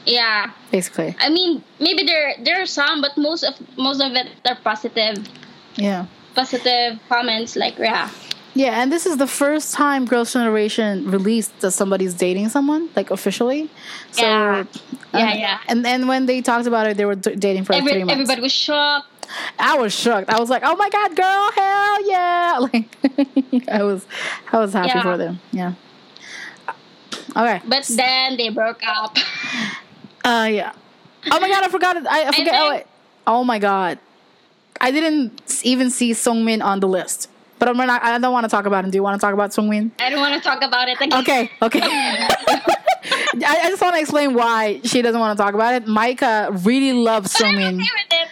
[SPEAKER 2] Yeah,
[SPEAKER 1] Basically.
[SPEAKER 2] I mean, maybe there there are some, but most of most of it are positive,
[SPEAKER 1] Yeah.
[SPEAKER 2] positive comments. Like, yeah,
[SPEAKER 1] Yeah, and this is the first time Girls' Generation released that somebody's dating someone, like officially. So,
[SPEAKER 2] Yeah. Um, yeah,
[SPEAKER 1] and,
[SPEAKER 2] yeah.
[SPEAKER 1] And then when they talked about it, they were d- dating for like
[SPEAKER 2] Every,
[SPEAKER 1] three months.
[SPEAKER 2] everybody was shocked.
[SPEAKER 1] I was shocked. I was like, "Oh my god, girl, hell yeah!" Like, I was, I was happy
[SPEAKER 2] Yeah.
[SPEAKER 1] for them. Yeah. Okay.
[SPEAKER 2] But then they broke up.
[SPEAKER 1] Uh, yeah. Oh my god, I forgot it. I, I forget. oh, wait. oh my god, I didn't even see Sungmin on the list. But I'm not. I don't want to talk about him. Do you want to talk about Sungmin?
[SPEAKER 2] I don't want to talk about it again.
[SPEAKER 1] Okay, okay. I, I just want to explain why she doesn't want to talk about it. Micah really loves
[SPEAKER 2] But
[SPEAKER 1] Sungmin.
[SPEAKER 2] okay with it.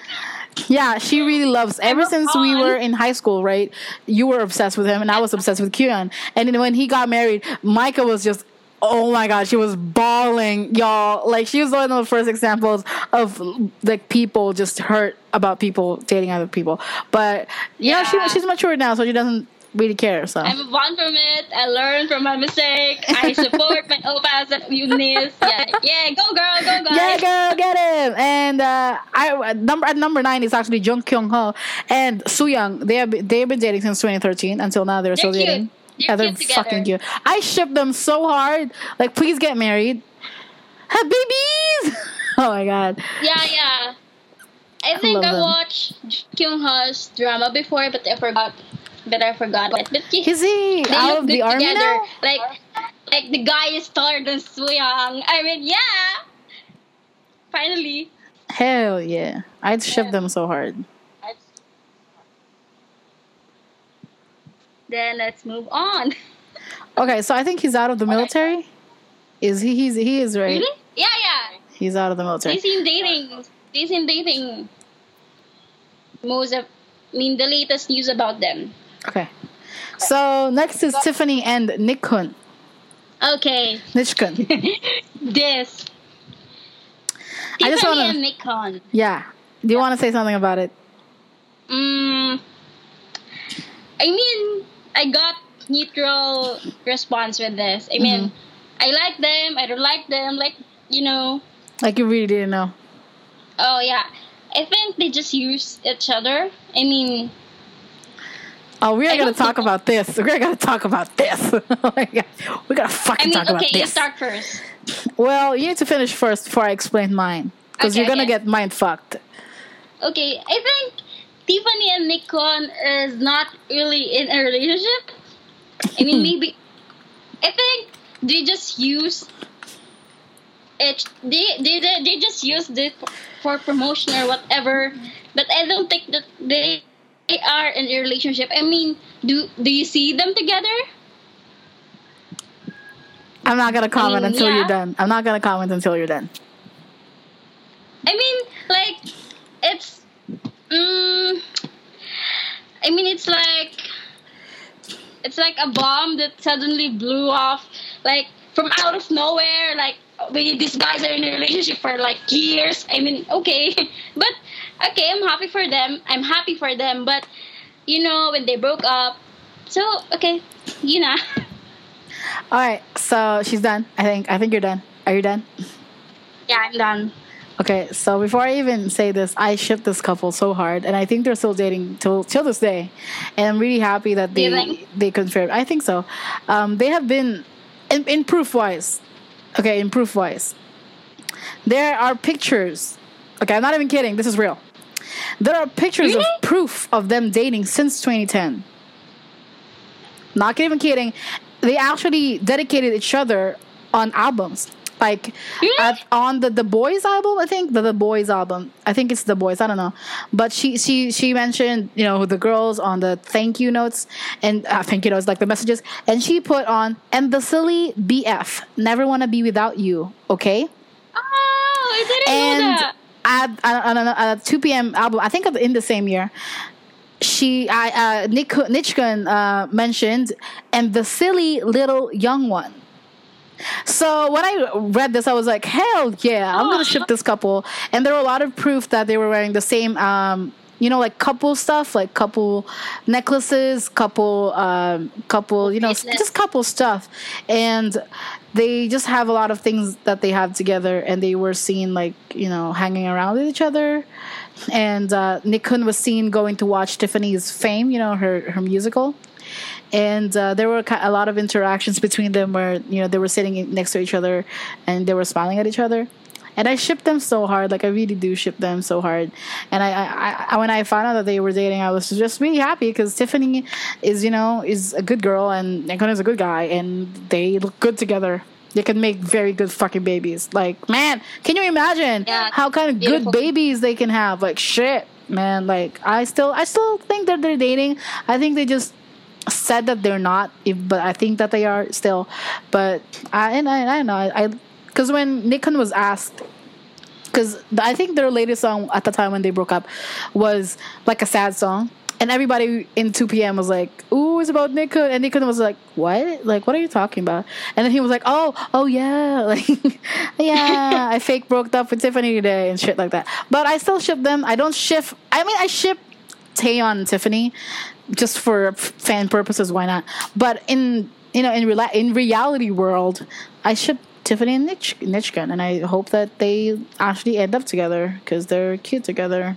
[SPEAKER 1] Yeah, she really loves. Ever since we were in high school, right? You were obsessed with him, and I was obsessed with Kyun. And then when he got married, Micah was just. Oh my god, she was bawling, y'all. Like she was one of the first examples of like people just hurt about people dating other people. But know,
[SPEAKER 2] Yeah.
[SPEAKER 1] she she's matured now, so she doesn't really care. So
[SPEAKER 2] I move on from it. I learned from my mistake. I support my oppas and unnies. Yeah, yeah, go girl, go guys.
[SPEAKER 1] Yeah, go get him. And uh, I number at number nine is actually Jung Kyung Ho and Soo Young. They have been, they've been dating since 2013 until now. They're, still
[SPEAKER 2] cute.
[SPEAKER 1] dating.
[SPEAKER 2] They're
[SPEAKER 1] yeah,
[SPEAKER 2] cute
[SPEAKER 1] fucking cute. I ship them so hard. Like, please get married. Have babies. oh my god.
[SPEAKER 2] Yeah, yeah. I think I
[SPEAKER 1] them.
[SPEAKER 2] watched Kyung Ho's drama before, but I forgot but I forgot it. But he,
[SPEAKER 1] Is he out of the army
[SPEAKER 2] together.
[SPEAKER 1] now?
[SPEAKER 2] Like, like the guy is taller than Soo Young. I mean, yeah. Finally.
[SPEAKER 1] Hell yeah! I'd ship them so hard.
[SPEAKER 2] Then let's move on.
[SPEAKER 1] Okay, so I think he's out of the military. Is he? He's he is right.
[SPEAKER 2] Really? Yeah, yeah.
[SPEAKER 1] He's out of the
[SPEAKER 2] They
[SPEAKER 1] military.
[SPEAKER 2] seem dating. They seem dating. Most of, I mean, the latest news about them.
[SPEAKER 1] Okay. So next is Tiffany and Nichkun.
[SPEAKER 2] Okay,
[SPEAKER 1] Nichkun.
[SPEAKER 2] this.
[SPEAKER 1] I just
[SPEAKER 2] Tiffany
[SPEAKER 1] wanna-
[SPEAKER 2] and Nichkun.
[SPEAKER 1] Yeah. Do you want to say something about it?
[SPEAKER 2] Mm, I mean, I got neutral response with this. I mean,
[SPEAKER 1] Mm-hmm.
[SPEAKER 2] I like them. I don't like them. Like you know.
[SPEAKER 1] Like you really didn't know.
[SPEAKER 2] Oh yeah. I think they just use each other. I mean,
[SPEAKER 1] Oh, we are
[SPEAKER 2] I
[SPEAKER 1] gonna talk about this. We're gonna talk about this. oh my god, we gotta
[SPEAKER 2] I
[SPEAKER 1] fucking
[SPEAKER 2] mean,
[SPEAKER 1] talk about this.
[SPEAKER 2] okay, you start first.
[SPEAKER 1] Well, you need to finish first before I explain mine, because
[SPEAKER 2] Okay,
[SPEAKER 1] you're gonna
[SPEAKER 2] okay.
[SPEAKER 1] get mind fucked.
[SPEAKER 2] Okay, I think Tiffany and Nichkun uh, is not really in a relationship. I mean, hmm. maybe. I think they just use it. They they they, they just use it for promotion or whatever. But I don't think that they they are in a relationship. I mean, do do you see them together?
[SPEAKER 1] I'm not gonna comment
[SPEAKER 2] mean,
[SPEAKER 1] until
[SPEAKER 2] yeah.
[SPEAKER 1] you're done. I'm not gonna comment until you're done.
[SPEAKER 2] I mean, like, it's. Mm, I mean, it's like. It's like a bomb that suddenly blew off, like, from out of nowhere. Like, we, these guys are in a relationship for, like, years. I mean, okay. But, okay, I'm happy for them. I'm happy for them. But, you know, when they broke up. So, okay, you know.
[SPEAKER 1] All right, so she's done. I think. I think you're done. Are you done?
[SPEAKER 2] yeah, I'm done.
[SPEAKER 1] Okay, so before I even say this, I ship this couple so hard, and I think they're still dating till till this day, and I'm really happy that they they confirmed. I think so. Um, they have been in, in proof wise. Okay, in proof wise, there are pictures. Okay, I'm not even kidding. This is real. There are pictures
[SPEAKER 2] Really?
[SPEAKER 1] of proof of them dating since 2010. Not even kidding. They actually dedicated each other on albums. Like at, on the the boys album, I think the the boys album. I think it's the boys. I don't know, but she she she mentioned you know the girls on the thank you notes and uh, thank you notes like the messages, and she put on and the silly BF never want to be without you. Okay,
[SPEAKER 2] Oh, I didn't know
[SPEAKER 1] and
[SPEAKER 2] that.
[SPEAKER 1] at, at, at, at a 2PM album, I think in the same year, she, I, uh, Nick, Nichkun uh, mentioned, and the silly little young one. So when I read this, I was like, hell yeah, I'm gonna ship this couple. And there were a lot of proof that they were wearing the same, um, you know, like couple stuff, like couple necklaces, couple, um, couple, you know, just couple stuff. And they just have a lot of things that they have together. And they were seen like, you know, hanging around with each other. And uh, Nichkun was seen going to watch Tiffany's Fame, you know, her, her musical and uh, there were a lot of interactions between them where you know they were sitting next to each other and they were smiling at each other. And i shipped them so hard like i really do ship them so hard. And i, I, I when i found out that they were dating i was just really happy because tiffany is you know is a good girl and Nichkun is a good guy and they look good together. They can make very good fucking babies. Like man can you imagine
[SPEAKER 2] Yeah,
[SPEAKER 1] how kind of
[SPEAKER 2] beautiful.
[SPEAKER 1] good babies they can have? Like shit man. Like i still i still think that they're dating. I think they just said that they're not, but I think that they are still. But I and I, I don't know. I because when Nichkun was asked, because I think their latest song at the time when they broke up was like a sad song. And everybody in 2PM was like, "Ooh, it's about Nichkun," and Nichkun was like, "What? Like, what are you talking about?" And then he was like, "Oh, oh yeah, like, yeah, I fake broke up with Tiffany today and shit like that." But I still ship them. I don't ship. I mean, I ship Taeyeon and Tiffany just for fan purposes. Why not? But in you know in rela- in reality world, I ship Tiffany and Nich- Nichkun, and I hope that they actually end up together because they're cute together.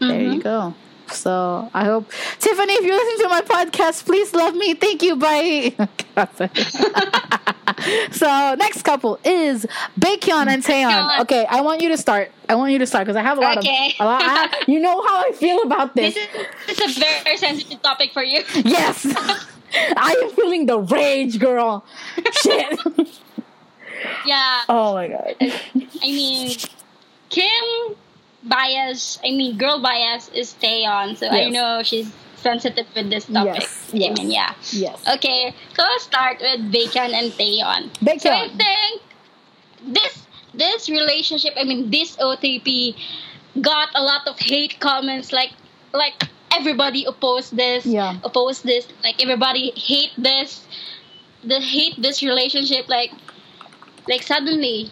[SPEAKER 1] There you mm-hmm. go. So I hope Tiffany, if you listen to my podcast, please love me. Thank you. Bye. so next couple is Baekhyun and Taeyeon. Okay, I want you to start. I want you to start because I have a lot
[SPEAKER 2] Okay.
[SPEAKER 1] of. A lot, have, you know how I feel about this.
[SPEAKER 2] This is this is a very sensitive topic for you.
[SPEAKER 1] yes, I am feeling the rage, girl. Shit.
[SPEAKER 2] yeah.
[SPEAKER 1] oh my god.
[SPEAKER 2] I mean, Kim bias. I mean, girl bias is Taeyeon, so I know she's sensitive with this topic.
[SPEAKER 1] Yes,
[SPEAKER 2] I mean, yeah.
[SPEAKER 1] Yes.
[SPEAKER 2] Okay, so start with Bacon and Taeyeon. So I think this this relationship, I mean, this OTP got a lot of hate comments. Like like everybody opposed this.
[SPEAKER 1] Yeah.
[SPEAKER 2] Opposed this. Like everybody hate this. The hate this relationship. Like like suddenly,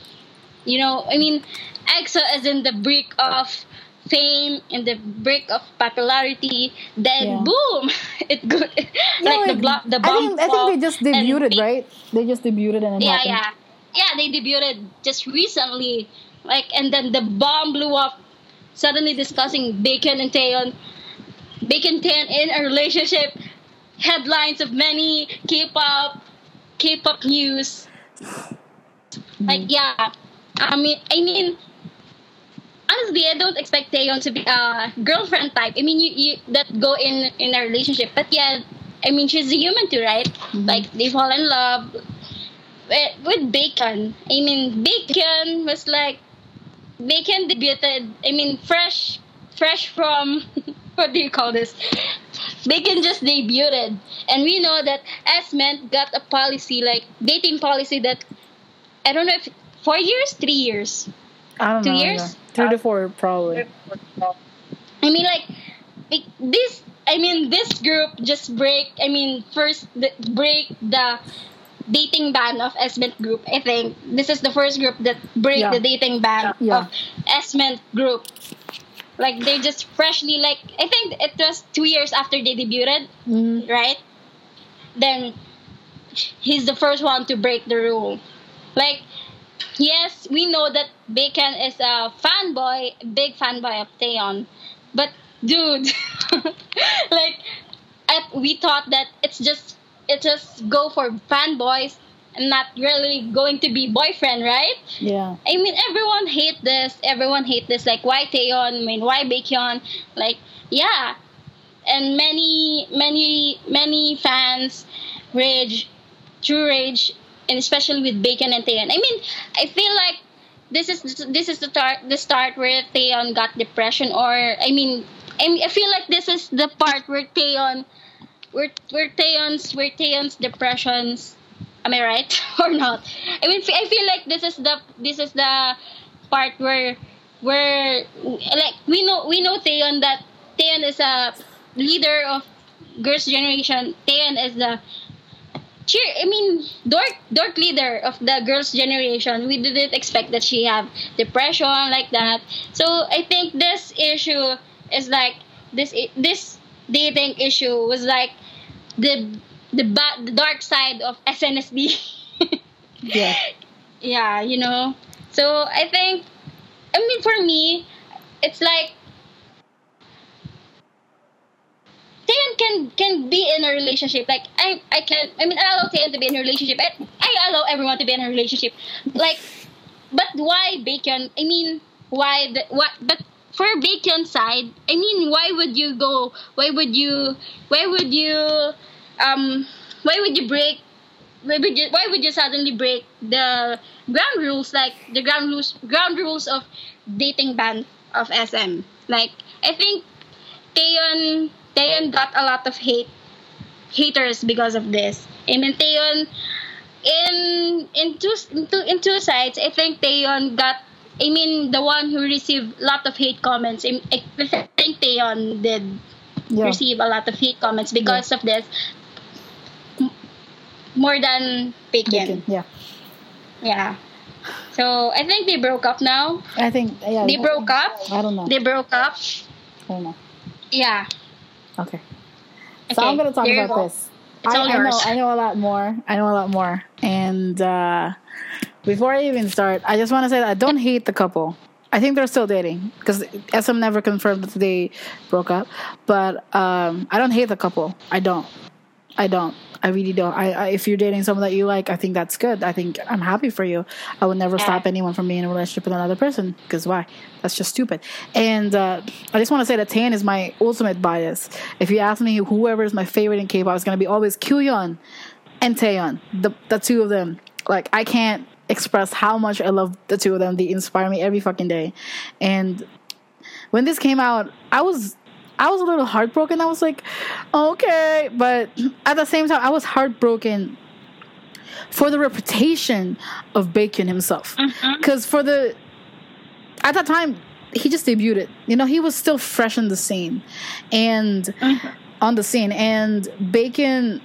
[SPEAKER 2] you know. I mean, EXO is in the brink of fame in the brink of popularity then
[SPEAKER 1] Yeah.
[SPEAKER 2] boom it go
[SPEAKER 1] Yeah,
[SPEAKER 2] like the blo- the bomb
[SPEAKER 1] I think, I think they just debuted, right? They just debuted and it
[SPEAKER 2] yeah,
[SPEAKER 1] happened.
[SPEAKER 2] yeah, yeah. They debuted just recently, like, and then the bomb blew up. Suddenly discussing Bacon and Taeyeon, Bacon Taeyeon in a relationship. Headlines of many K-pop, K-pop news. Like, yeah, I mean, I mean, honestly, I don't expect Taeyeon to be a girlfriend type. I mean, you, you that go in in a relationship, but yeah, I mean, she's a human too, right? Mm-hmm. Like they fall in love with, with Bacon. I mean, Bacon was like Bacon debuted. I mean, fresh, fresh from what do you call this? Bacon just debuted, and we know that SM got a policy like dating policy that I don't know if four years, three years.
[SPEAKER 1] I don't
[SPEAKER 2] Two
[SPEAKER 1] know.
[SPEAKER 2] years?
[SPEAKER 1] either. Three to four, probably.
[SPEAKER 2] I mean, like, like this. I mean, this group just break. I mean, first the, break the dating ban of SM group. I think this is the first group that break
[SPEAKER 1] Yeah.
[SPEAKER 2] the dating ban
[SPEAKER 1] Yeah.
[SPEAKER 2] of SM group. Like they just freshly like I think it was two years after they debuted,
[SPEAKER 1] Mhm.
[SPEAKER 2] right? Then he's the first one to break the rule. Like, yes, we know that Bacon is a fanboy, big fanboy of Taeyeon, but dude, like, at, we thought that it's just it just go for fanboys and not really going to be boyfriend, right?
[SPEAKER 1] Yeah.
[SPEAKER 2] I mean, everyone hate this. Everyone hate this. Like, why Taeyeon? I mean, why Bacon? Like, yeah. And many, many, many fans rage, true rage, and especially with Bacon and Taeyeon. I mean, I feel like this is this is the start the start where Taeyeon got depression, or I mean, I I feel like this is the part where Taeyeon, where where Taeyeon's where Taeyeon's depressions Am I right or not? I mean, I feel like this is the this is the part where where like we know we know Taeyeon that Taeyeon is a leader of girls' generation. Taeyeon is the cheer. I mean, dork dork leader of the girls' generation. We didn't expect that she have depression like that. So I think this issue is like this this dating issue was like the the the dark side of SNSD.
[SPEAKER 1] Yeah.
[SPEAKER 2] yeah, you know. So I think, I mean, for me, it's like Taeyeon can can be in a relationship. Like I I can. I mean, I allow Taeyeon to be in a relationship. I, I allow everyone to be in a relationship. Like, but why Bacon? I mean, why the what? But for Bacon side, I mean, why would you go? Why would you? Why would you? Um, why would you break? Why would you? Why would you suddenly break the ground rules? Like the ground rules, ground rules of dating ban of SM. Like I think Taeyeon Taeyeon got a lot of hate haters because of this. I mean Taeyeon in in two in two, in two sides. I think Taeyeon got. I mean the one who received a lot of hate comments. I, I think Taeyeon did
[SPEAKER 1] Yeah.
[SPEAKER 2] receive a lot of hate comments because of this. More than Bacon.
[SPEAKER 1] Bacon, Yeah.
[SPEAKER 2] Yeah. So I think they broke up now.
[SPEAKER 1] I think. Yeah.
[SPEAKER 2] They broke up.
[SPEAKER 1] I don't know.
[SPEAKER 2] They broke up.
[SPEAKER 1] I don't know.
[SPEAKER 2] Yeah.
[SPEAKER 1] Okay. So
[SPEAKER 2] Okay,
[SPEAKER 1] I'm gonna talk about this. I, I know. I know a lot more. I know a lot more. And uh, before I even start, I just want to say that I don't hate the couple. I think they're still dating because SM never confirmed that they broke up. But um, I don't hate the couple. I don't. I don't. I really don't. I, I if you're dating someone that you like, I think that's good. I think I'm happy for you. I would never stop anyone from being in a relationship with another person because why? That's just stupid. And uh, I just want to say that Tan is my ultimate bias. If you ask me whoever is my favorite in K-pop, it's gonna be always Kyuhyun and Taeyeon, the the two of them. Like I can't express how much I love the two of them. They inspire me every fucking day. And when this came out, I was I was a little heartbroken. I was like, okay, but at the same time, I was heartbroken for the reputation of Bacon himself. Mm-hmm. Because for the at that time, he just debuted. You know, he was still fresh in the scene, and mm-hmm. on the scene, and Bacon,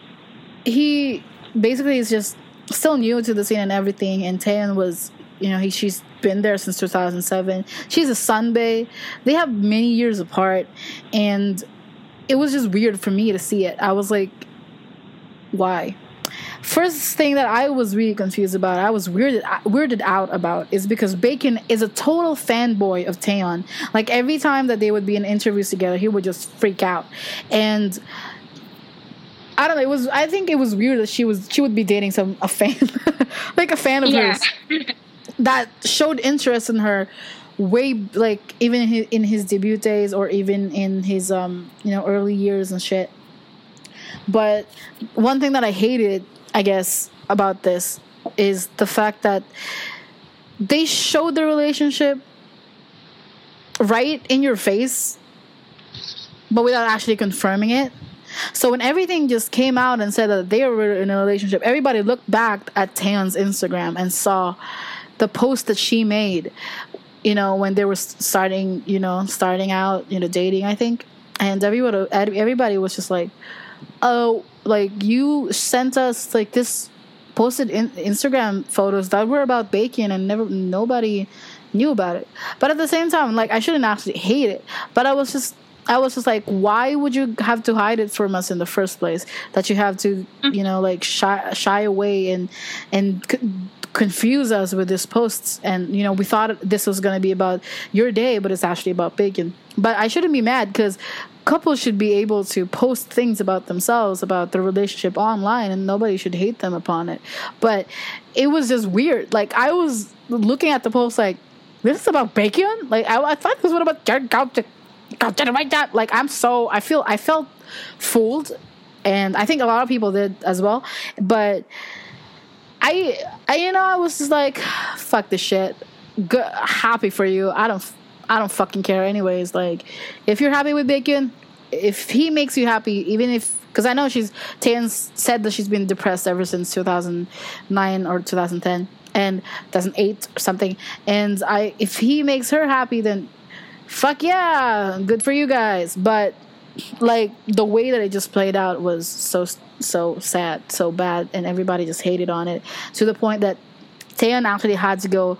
[SPEAKER 1] he basically is just still new to the scene and everything. And Taeyeon was, you know, he she's been there since 2007. She's a Sunbae. They have many years apart, and it was just weird for me to see it. I was like, why? First thing that I was really confused about, I was weirded uh, weirded out about, is because Bacon is a total fanboy of Taeyeon. Like every time that they would be in interviews together, he would just freak out, and I don't know. It was. I think it was weird that she was. She would be dating some a fan, like a fan of
[SPEAKER 2] Yeah.
[SPEAKER 1] hers that showed interest in her way like even in his, in his debut days or even in his um you know early years and shit. But one thing that i hated i guess about this is the fact that they showed the relationship right in your face but without actually confirming it. So when everything just came out and said that they were in a relationship, everybody looked back at Tan's Instagram and saw the post that she made. You know, when they were starting, you know, starting out, you know, dating. I think, and everybody, everybody was just like, "Oh, like you sent us like this posted in Instagram photos that were about bacon, and never nobody knew about it." But at the same time, like I shouldn't actually hate it, but I was just I was just like, why would you have to hide it from us in the first place? That you have to, mm. you know, like shy shy away and and confuse us with these posts. And you know, we thought this was going to be about your day, but it's actually about bacon. But I shouldn't be mad because couples should be able to post things about themselves about their relationship online and nobody should hate them upon it but it was just weird like i was looking at the post like this is about bacon like i, I thought this was about that. Like I'm so I feel I felt fooled, and I think a lot of people did as well. But I, I you know I was just like, fuck this shit. Good, happy for you. I don't I don't fucking care anyways. Like if you're happy with Bacon, if he makes you happy, even if because I know she's Tan said that she's been depressed ever since 2009 or 2010 and 2008 or something. And I if he makes her happy, then fuck yeah, good for you guys. But like the way that it just played out was so so sad, so bad, and everybody just hated on it to the point that Taeyeon actually had to go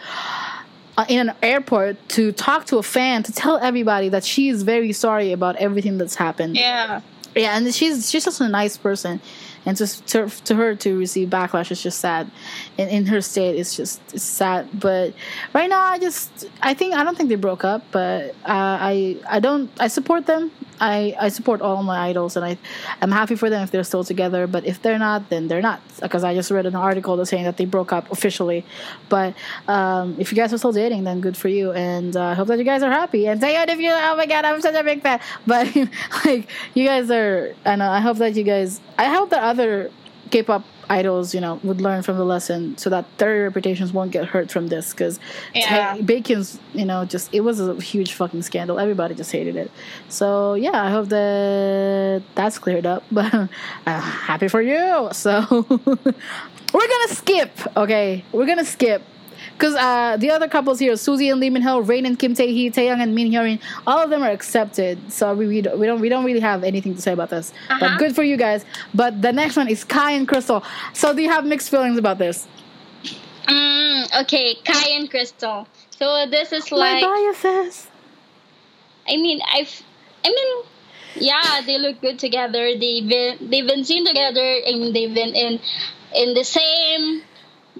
[SPEAKER 1] uh, in an airport to talk to a fan to tell everybody that she is very sorry about everything that's happened.
[SPEAKER 2] Yeah.
[SPEAKER 1] Yeah, and she's she's just a nice person, and just to, to her to receive backlash is just sad. And in her state, it's just it's sad. But right now, I just I think I don't think they broke up, but uh, I I don't I support them. I I support all my idols, and I I'm happy for them if they're still together. But if they're not, then they're not. Because I just read an article that's saying that they broke up officially. But um, if you guys are still dating, then good for you, and uh, I hope that you guys are happy. And say it if you oh my god, I'm such a big fan. But like you guys are, know. I hope that you guys. I hope that other K-pop idols, you know, would learn from the lesson so that their reputations won't get hurt from this. Because
[SPEAKER 2] Yeah.
[SPEAKER 1] Bacon's, you know, just it was a huge fucking scandal. Everybody just hated it. So yeah, I hope that that's cleared up. But uh, happy for you. So we're gonna skip. Okay, we're gonna skip. Because uh, the other couples here, Suzy and Lee Min Ho, Rain and Kim Tae Hee, Taeyang and Min Hyorin, all of them are accepted. So we, we, don't, we don't we don't really have anything to say about this. But
[SPEAKER 2] Uh-huh.
[SPEAKER 1] good for you guys. But the next one is Kai and Krystal. So do you have mixed feelings about this?
[SPEAKER 2] Mm, okay, Kai and Krystal. So this is like
[SPEAKER 1] My
[SPEAKER 2] like
[SPEAKER 1] biases.
[SPEAKER 2] I mean, I've, I mean, yeah, they look good together. They've been, they've been seen together, and they've been in, in the same,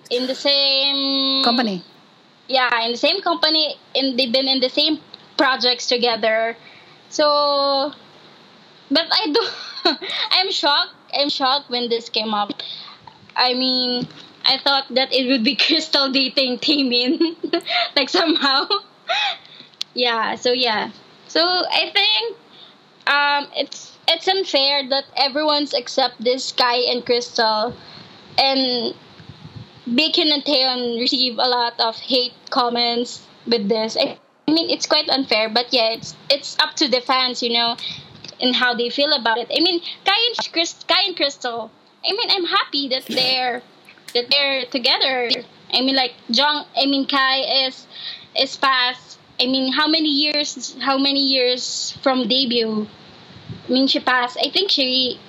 [SPEAKER 2] in the same
[SPEAKER 1] Company.
[SPEAKER 2] yeah in the same company and they've been in the same projects together. So but i do i'm shocked i'm shocked when this came up. I mean i thought that it would be Krystal dating Taemin like somehow. Yeah so yeah. So i think um it's it's unfair that everyone's accept this guy and Krystal. And Bacon and Taeyeon receive a lot of hate comments with this. I, I mean, it's quite unfair, but yeah, it's it's up to the fans, you know, and how they feel about it. I mean, Kai and, Chris, Kai and Krystal. I mean, I'm happy that they're that they're together. I mean, like Jong. I mean, Kai is is past. I mean, how many years? How many years from debut? I mean, she passed. I think she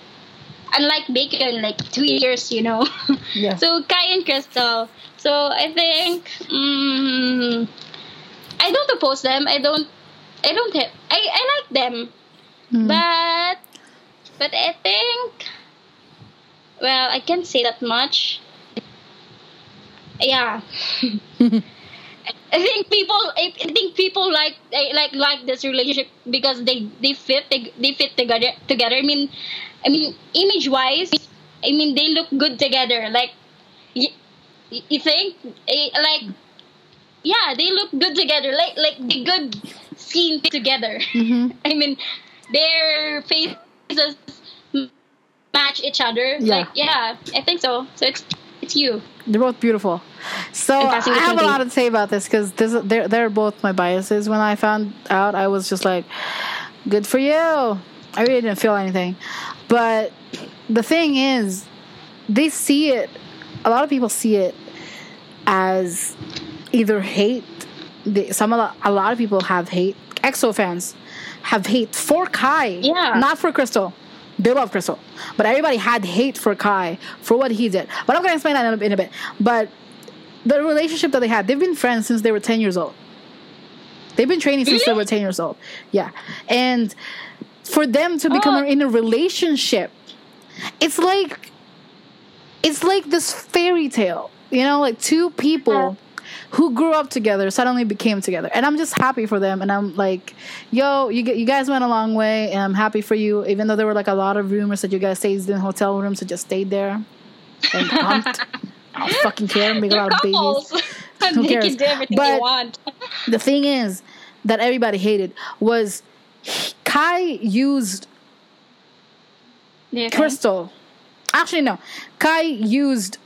[SPEAKER 2] unlike Bacon, like two years, you know.
[SPEAKER 1] Yeah.
[SPEAKER 2] so Kai and Krystal. So I think mm, I don't oppose them. I don't. I don't have. I I like them,
[SPEAKER 1] Mm.
[SPEAKER 2] but but I think. Well, I can't say that much. Yeah. I think people. I think people like like like this relationship because they they fit they, they fit together together. I mean, I mean image wise, I mean they look good together. Like, you, you think Eh, like, yeah, they look good together. Like like the good scene together.
[SPEAKER 1] Mhm.
[SPEAKER 2] I mean, their faces match each other.
[SPEAKER 1] Yeah.
[SPEAKER 2] Like, yeah, I think so. So it's it's you.
[SPEAKER 1] They're both beautiful. So I have a lot to say about this because this they're they're both my biases. When I found out, I was just like, "Good for you." I really didn't feel anything, but the thing is, they see it. A lot of people see it as either hate. They, some a lot, a lot of people have hate. EXO fans have hate for Kai,
[SPEAKER 2] Yeah.
[SPEAKER 1] not for Krystal. They love Krystal, but everybody had hate for Kai for what he did. But I'm gonna explain that in a, in a bit. But the relationship that they had, they've been friends since they were 10 years old. They've been training since they were 10 years old. Yeah. And for them to become
[SPEAKER 2] Oh.
[SPEAKER 1] in a relationship, it's like it's like this fairy tale. You know, like two people who grew up together suddenly became together. And I'm just happy for them and I'm like, yo, you you guys went a long way and I'm happy for you even though there were like a lot of rumors that you guys stayed in hotel rooms and just stayed there and humped. I don't fucking care. Make a
[SPEAKER 2] They're
[SPEAKER 1] lot of babies.
[SPEAKER 2] couples.
[SPEAKER 1] Who cares?
[SPEAKER 2] can do everything
[SPEAKER 1] But- the thing is that everybody hated was Kai used
[SPEAKER 2] Do you think?
[SPEAKER 1] Krystal. Actually, no. Kai used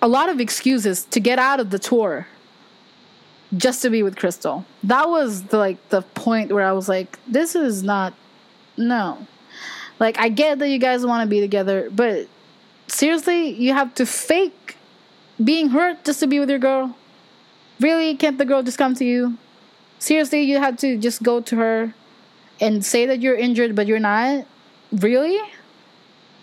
[SPEAKER 1] a lot of excuses to get out of the tour just to be with Krystal. That was the, like the point where I was like, this is not no. Like I get that you guys want to be together, but seriously, you have to fake being hurt just to be with your girl. Really, can't the girl just come to you? Seriously, you have to just go to her and say that you're injured, but you're not. Really?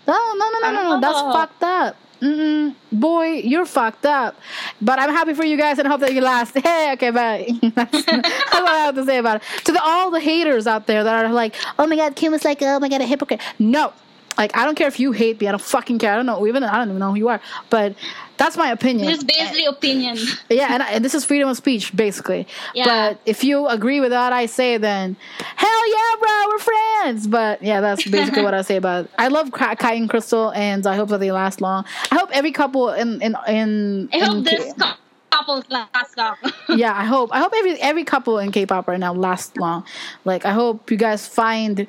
[SPEAKER 1] No, no, no, no, no, no. That's
[SPEAKER 2] Oh.
[SPEAKER 1] fucked up. Mm-mm. Boy, you're fucked up. But I'm happy for you guys and I hope that you last. Hey, okay, bye. that's, that's what I have to say about it. To the, all the haters out there that are like, oh my god, Kim is like, oh my god, a hypocrite. No. Like, I don't care if you hate me. I don't fucking care. I don't know. Even I don't even know who you are. But that's my opinion.
[SPEAKER 2] This is basically opinion.
[SPEAKER 1] Yeah, and, I, and this is freedom of speech, basically.
[SPEAKER 2] Yeah.
[SPEAKER 1] But if you agree with what I say, then hell yeah, bro, we're friends. But yeah, that's basically what I say about it. I love Ka- Kai and Krystal, and I hope that they last long. I hope every couple in in in.
[SPEAKER 2] I
[SPEAKER 1] in
[SPEAKER 2] hope
[SPEAKER 1] K-
[SPEAKER 2] this cou- couple lasts long.
[SPEAKER 1] yeah, I hope. I hope every every couple in K-pop right now lasts long. Like, I hope you guys find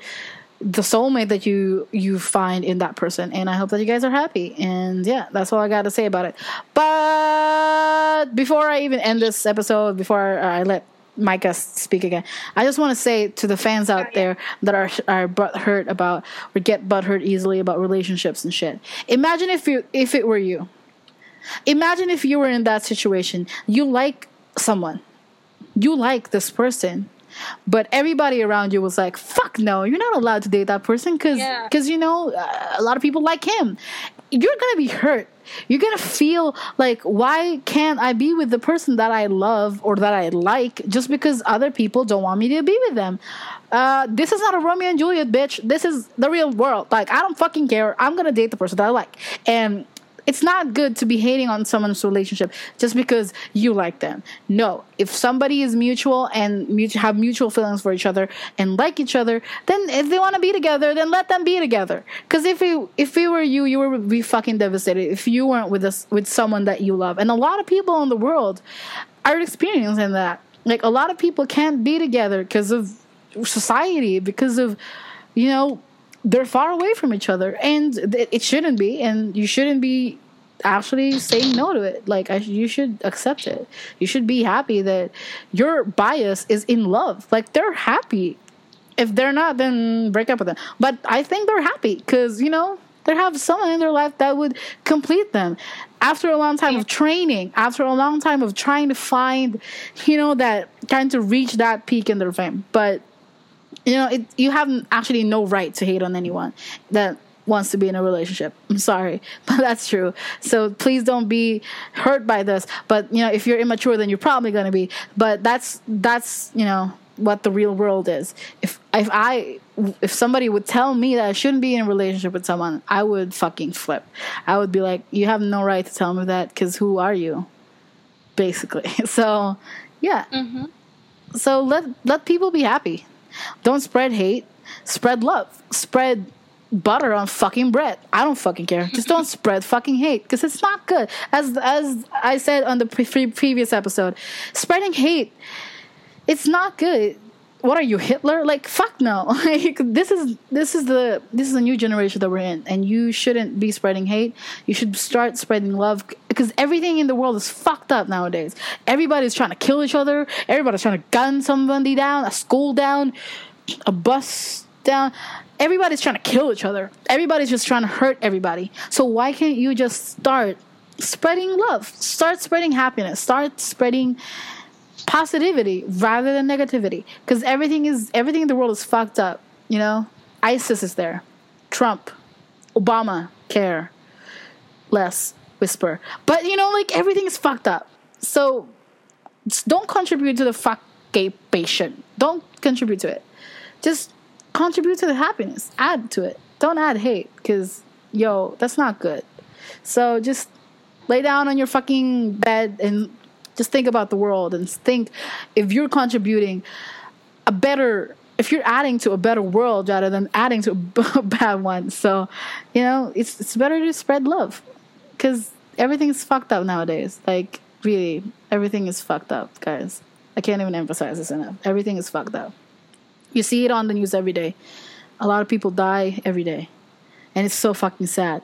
[SPEAKER 1] the soulmate that you you find in that person, and I hope that you guys are happy. And yeah, that's all I got to say about it. But before I even end this episode, before I let Micah speak again, I just want to say to the fans out there that are are butt hurt about or get butt hurt easily about relationships and shit. Imagine if you if it were you. Imagine if you were in that situation. You like someone. You like this person. But everybody around you was like, "Fuck no, you're not allowed to date that person because
[SPEAKER 2] Yeah.
[SPEAKER 1] you know uh, a lot of people like him." You're gonna be hurt. You're gonna feel like, "Why can't I be with the person that I love or that I like just because other people don't want me to be with them?" Uh, this is not a Romeo and Juliet, bitch. This is the real world. Like, I don't fucking care. I'm gonna date the person that I like, and it's not good to be hating on someone's relationship just because you like them. No, if somebody is mutual and have mutual feelings for each other and like each other, then if they want to be together, then let them be together. Because if it, if it were you, you would be fucking devastated if you weren't with us with someone that you love. And a lot of people in the world are experiencing that. Like a lot of people can't be together because of society, because of you know they're far away from each other and it shouldn't be and you shouldn't be actually saying no to it. Like I, you should accept it. You should be happy that your bias is in love. Like they're happy. If they're not then break up with them. But i think they're happy because you know they have someone in their life that would complete them. After a long time of training after a long time of trying to find you know that trying to reach that peak in their fame. But you know, it, you have actually no right to hate on anyone that wants to be in a relationship. I'm sorry, but that's true. So please don't be hurt by this. But you know, if you're immature, then you're probably going to be. But that's that's you know what the real world is. If if I if somebody would tell me that I shouldn't be in a relationship with someone, I would fucking flip. I would be like, you have no right to tell me that because who are you? Basically. So, yeah. Mm-hmm. So let let people be happy. Don't spread hate. Spread love. Spread butter on fucking bread. I don't fucking care. Just don't spread fucking hate because it's not good. As as I said on the pre- previous episode, spreading hate, it's not good what are you Hitler? Like fuck no. Like this is this is the this is a new generation that we're in, and you shouldn't be spreading hate. You should start spreading love because everything in the world is fucked up nowadays. Everybody's trying to kill each other. Everybody's trying to gun somebody down, a school down, a bus down. Everybody's trying to kill each other. Everybody's just trying to hurt everybody. So why can't you just start spreading love? Start spreading happiness. Start spreading positivity rather than negativity because everything is everything in the world is fucked up you know isis is there trump obama care less whisper. But you know like everything is fucked up. So don't contribute to the fuck gay patient don't contribute to it. Just contribute to the happiness. Add to it. Don't add hate because yo that's not good. So just lay down on your fucking bed and just think about the world and think if you're contributing a better if you're adding to a better world rather than adding to a bad one. So, you know, it's it's better to spread love because everything's fucked up nowadays. Like really, everything is fucked up, guys. I can't even emphasize this enough. Everything is fucked up. You see it on the news every day. A lot of people die every day, and it's so fucking sad.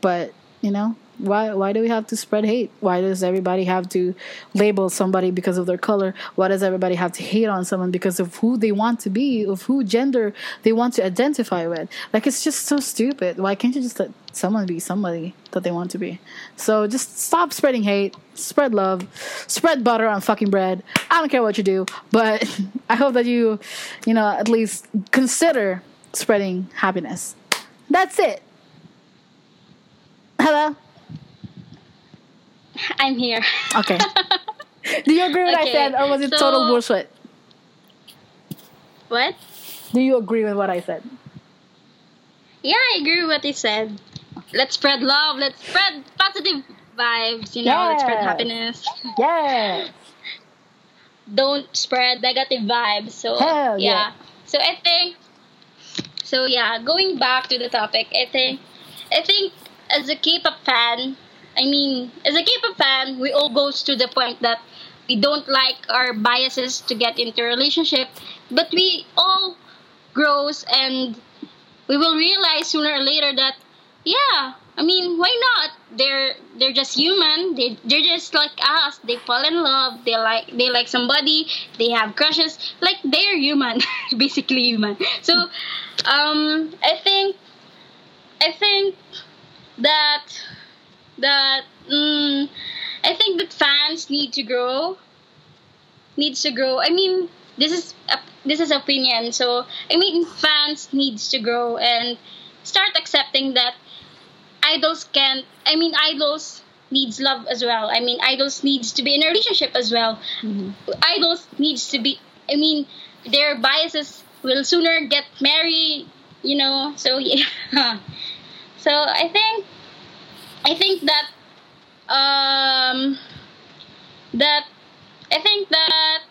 [SPEAKER 1] But you know, why why do we have to spread hate? Why does everybody have to label somebody because of their color? Why does everybody have to hate on someone because of who they want to be, of who gender they want to identify with? Like it's just so stupid. Why can't you just let someone be somebody that they want to be? So just stop spreading hate, spread love, spread butter on fucking bread. I don't care what you do, but I hope that you, you know, at least consider spreading happiness. That's it. Hello?
[SPEAKER 2] I'm here.
[SPEAKER 1] Okay. Do you agree with okay, what I said, or was it so, total bullshit?
[SPEAKER 2] What?
[SPEAKER 1] Do you agree with what I said?
[SPEAKER 2] Yeah, I agree with what you said. Let's spread love. Let's spread positive vibes. You know, yes. let's spread happiness.
[SPEAKER 1] Yes.
[SPEAKER 2] Don't spread negative vibes. So Hell yeah. yeah. So I think. So yeah, going back to the topic, I think, I think as a K-pop fan, I mean, as a K-pop fan, we all goes to the point that we don't like our biases to get into relationship, but we all grows and we will realize sooner or later that yeah, I mean, why not? They're they're just human. They they're just like us. They fall in love. They like they like somebody. They have crushes. Like they're human, basically human. So, um, I think I think that that mm, I think that fans need to grow. Needs to grow. I mean, this is a, this is opinion. So I mean, fans needs to grow and start accepting that idols can't. I mean, idols needs love as well. I mean, idols needs to be in a relationship as well. Mm-hmm. Idols needs to be. I mean, their biases will sooner get married. You know. So yeah. so I think I think that um that I think that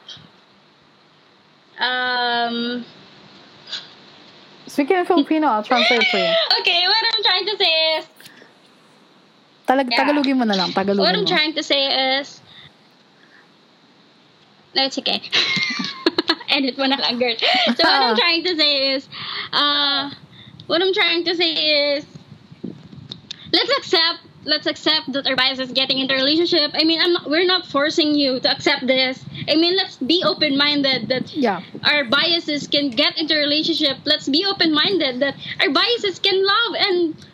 [SPEAKER 2] um
[SPEAKER 1] Speaking in Filipino, I'll translate for you.
[SPEAKER 2] okay, what I'm trying to say is
[SPEAKER 1] Talag
[SPEAKER 2] Yeah.
[SPEAKER 1] Tagalogin mo na lang.
[SPEAKER 2] what I'm
[SPEAKER 1] mo.
[SPEAKER 2] trying to say is no, it's okay. Edit mo na lang, girl. So what I'm trying to say is, uh, what I'm trying to say is, let's accept, let's accept that our bias is getting into a relationship. I mean, I'm not, we're not forcing you to accept this. I mean, let's be open-minded that
[SPEAKER 1] Yeah.
[SPEAKER 2] our biases can get into a relationship. Let's be open-minded that our biases can love and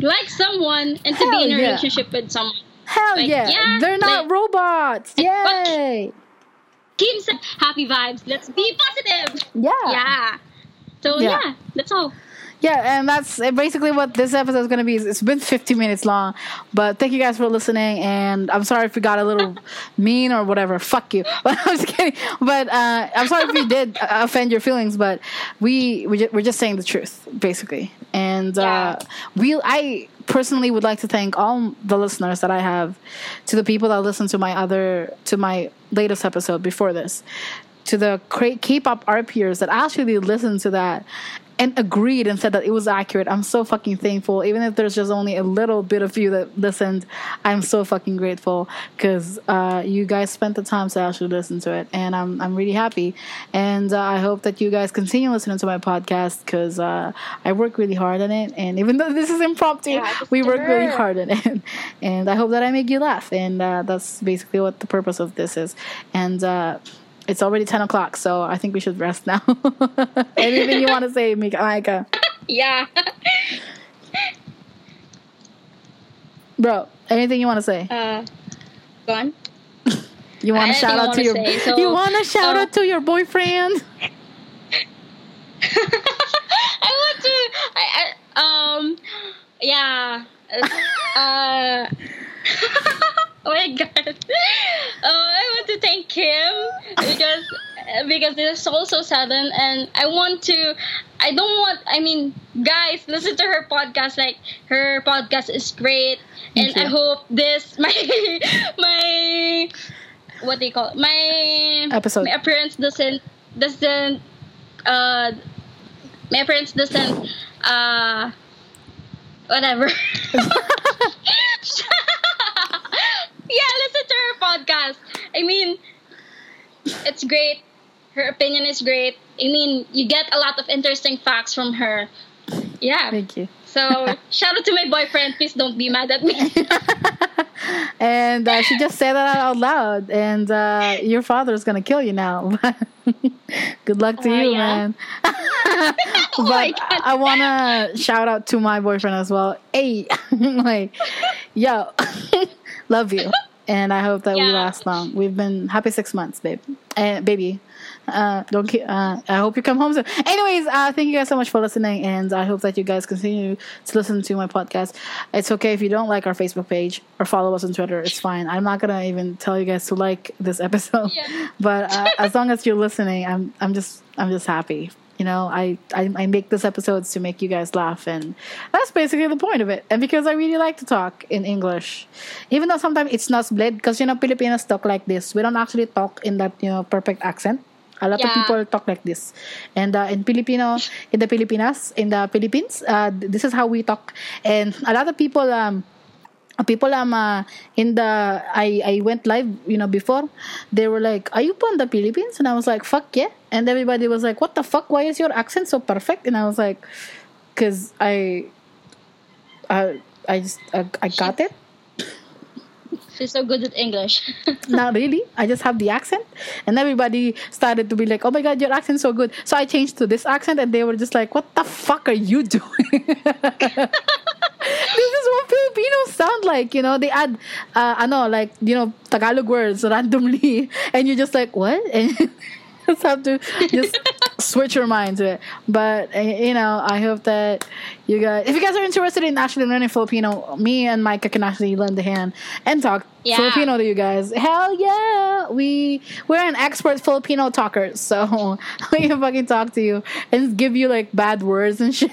[SPEAKER 2] like someone and to
[SPEAKER 1] Hell
[SPEAKER 2] be in a
[SPEAKER 1] yeah.
[SPEAKER 2] relationship with someone.
[SPEAKER 1] Hell
[SPEAKER 2] Like,
[SPEAKER 1] yeah.
[SPEAKER 2] yeah,
[SPEAKER 1] They're not
[SPEAKER 2] like-
[SPEAKER 1] robots. Yay.
[SPEAKER 2] Keep sa- happy vibes. Let's be positive.
[SPEAKER 1] Yeah.
[SPEAKER 2] Yeah. So
[SPEAKER 1] Yeah.
[SPEAKER 2] yeah, that's all.
[SPEAKER 1] Yeah, and that's basically what this episode is going to be. It's been 50 minutes long, but thank you guys for listening. And I'm sorry if we got a little mean or whatever. Fuck you. But I'm just kidding. But uh, I'm sorry if we did uh, offend your feelings. But we we we're just saying the truth, basically. And uh, we I personally would like to thank all the listeners that I have, to the people that listen to my other to my latest episode before this, to the K-pop art peers that actually listened to that and agreed and said that it was accurate. I'm so fucking thankful. Even if there's just only a little bit of you that listened, I'm so fucking grateful because uh, you guys spent the time to actually listen to it, and I'm I'm really happy. And uh, I hope that you guys continue listening to my podcast because uh, I work really hard on it. And even though this is impromptu,
[SPEAKER 2] Yeah,
[SPEAKER 1] we work really hard on it. And I hope that I make you laugh. And uh, that's basically what the purpose of this is. And uh, it's already 10 o'clock, so I think we should rest now. Anything you want to say, Mika?
[SPEAKER 2] Yeah.
[SPEAKER 1] Bro, anything you want to say?
[SPEAKER 2] uh, go on.
[SPEAKER 1] You want to shout out to your
[SPEAKER 2] say, so,
[SPEAKER 1] You want to shout
[SPEAKER 2] uh,
[SPEAKER 1] out to your boyfriend?
[SPEAKER 2] I want to. I, I um. Yeah. Uh. oh my god. Uh, I want to thank Kim because because this is so so sudden and I want to. I don't want. I mean, guys, listen to her podcast. Like her podcast is great, and
[SPEAKER 1] you.
[SPEAKER 2] I hope this my my what do you call it? my
[SPEAKER 1] Episode.
[SPEAKER 2] my appearance doesn't doesn't uh my appearance doesn't uh whatever yeah listen to her podcast i mean it's great her opinion is great i mean you get a lot of interesting facts from her yeah
[SPEAKER 1] Thank you.
[SPEAKER 2] so shout out to my boyfriend please don't be mad at me
[SPEAKER 1] and uh, she just said that out loud. And uh, your father's gonna kill you now. Good luck to
[SPEAKER 2] Uh,
[SPEAKER 1] you,
[SPEAKER 2] yeah.
[SPEAKER 1] man.
[SPEAKER 2] Oh
[SPEAKER 1] but
[SPEAKER 2] God.
[SPEAKER 1] I wanna shout out to my boyfriend as well. Hey, like, yo, love you, and I hope that we last long. We've been happy six months, babe, and baby. Uh, don't. ki- Uh, I hope you come home soon. Anyways, uh, thank you guys so much for listening, and I hope that you guys continue to listen to my podcast. It's okay if you don't like our Facebook page or follow us on Twitter. It's fine. I'm not gonna even tell you guys to like this episode,
[SPEAKER 2] Yeah.
[SPEAKER 1] but uh, as long as you're listening, I'm I'm just I'm just happy. You know, I, I I make these episodes to make you guys laugh, and that's basically the point of it. And because I really like to talk in English, even though sometimes it's not split, because you know Filipinos talk like this. We don't actually talk in that you know perfect accent. A lot of people talk like this, and uh, in Filipino, in the Pilipinas, in the Philippines, uh, this is how we talk. And a lot of people um people um uh, in the I I went live you know before. They were like are you from the Philippines? And I was like fuck yeah. And everybody was like what the fuck? Why is your accent so perfect? And I was like because I I I just I, I got it
[SPEAKER 2] she's so good at english.
[SPEAKER 1] Not really. I just have the accent. And everybody started to be like oh my god your accent's so good. So I changed to this accent and they were just like what the fuck are you doing? This is what Filipinos sound like, you know. They add, uh, ano, like you know, Tagalog words randomly, and you're just like, what? And just have to just switch your mind to it. But uh, you know, I hope that you guys, if you guys are interested in actually learning Filipino, me and Micah can actually lend a hand and talk
[SPEAKER 2] Yeah.
[SPEAKER 1] Filipino to you guys. Hell yeah, we we're an expert Filipino talkers, so we can fucking talk to you and give you like bad words and shit.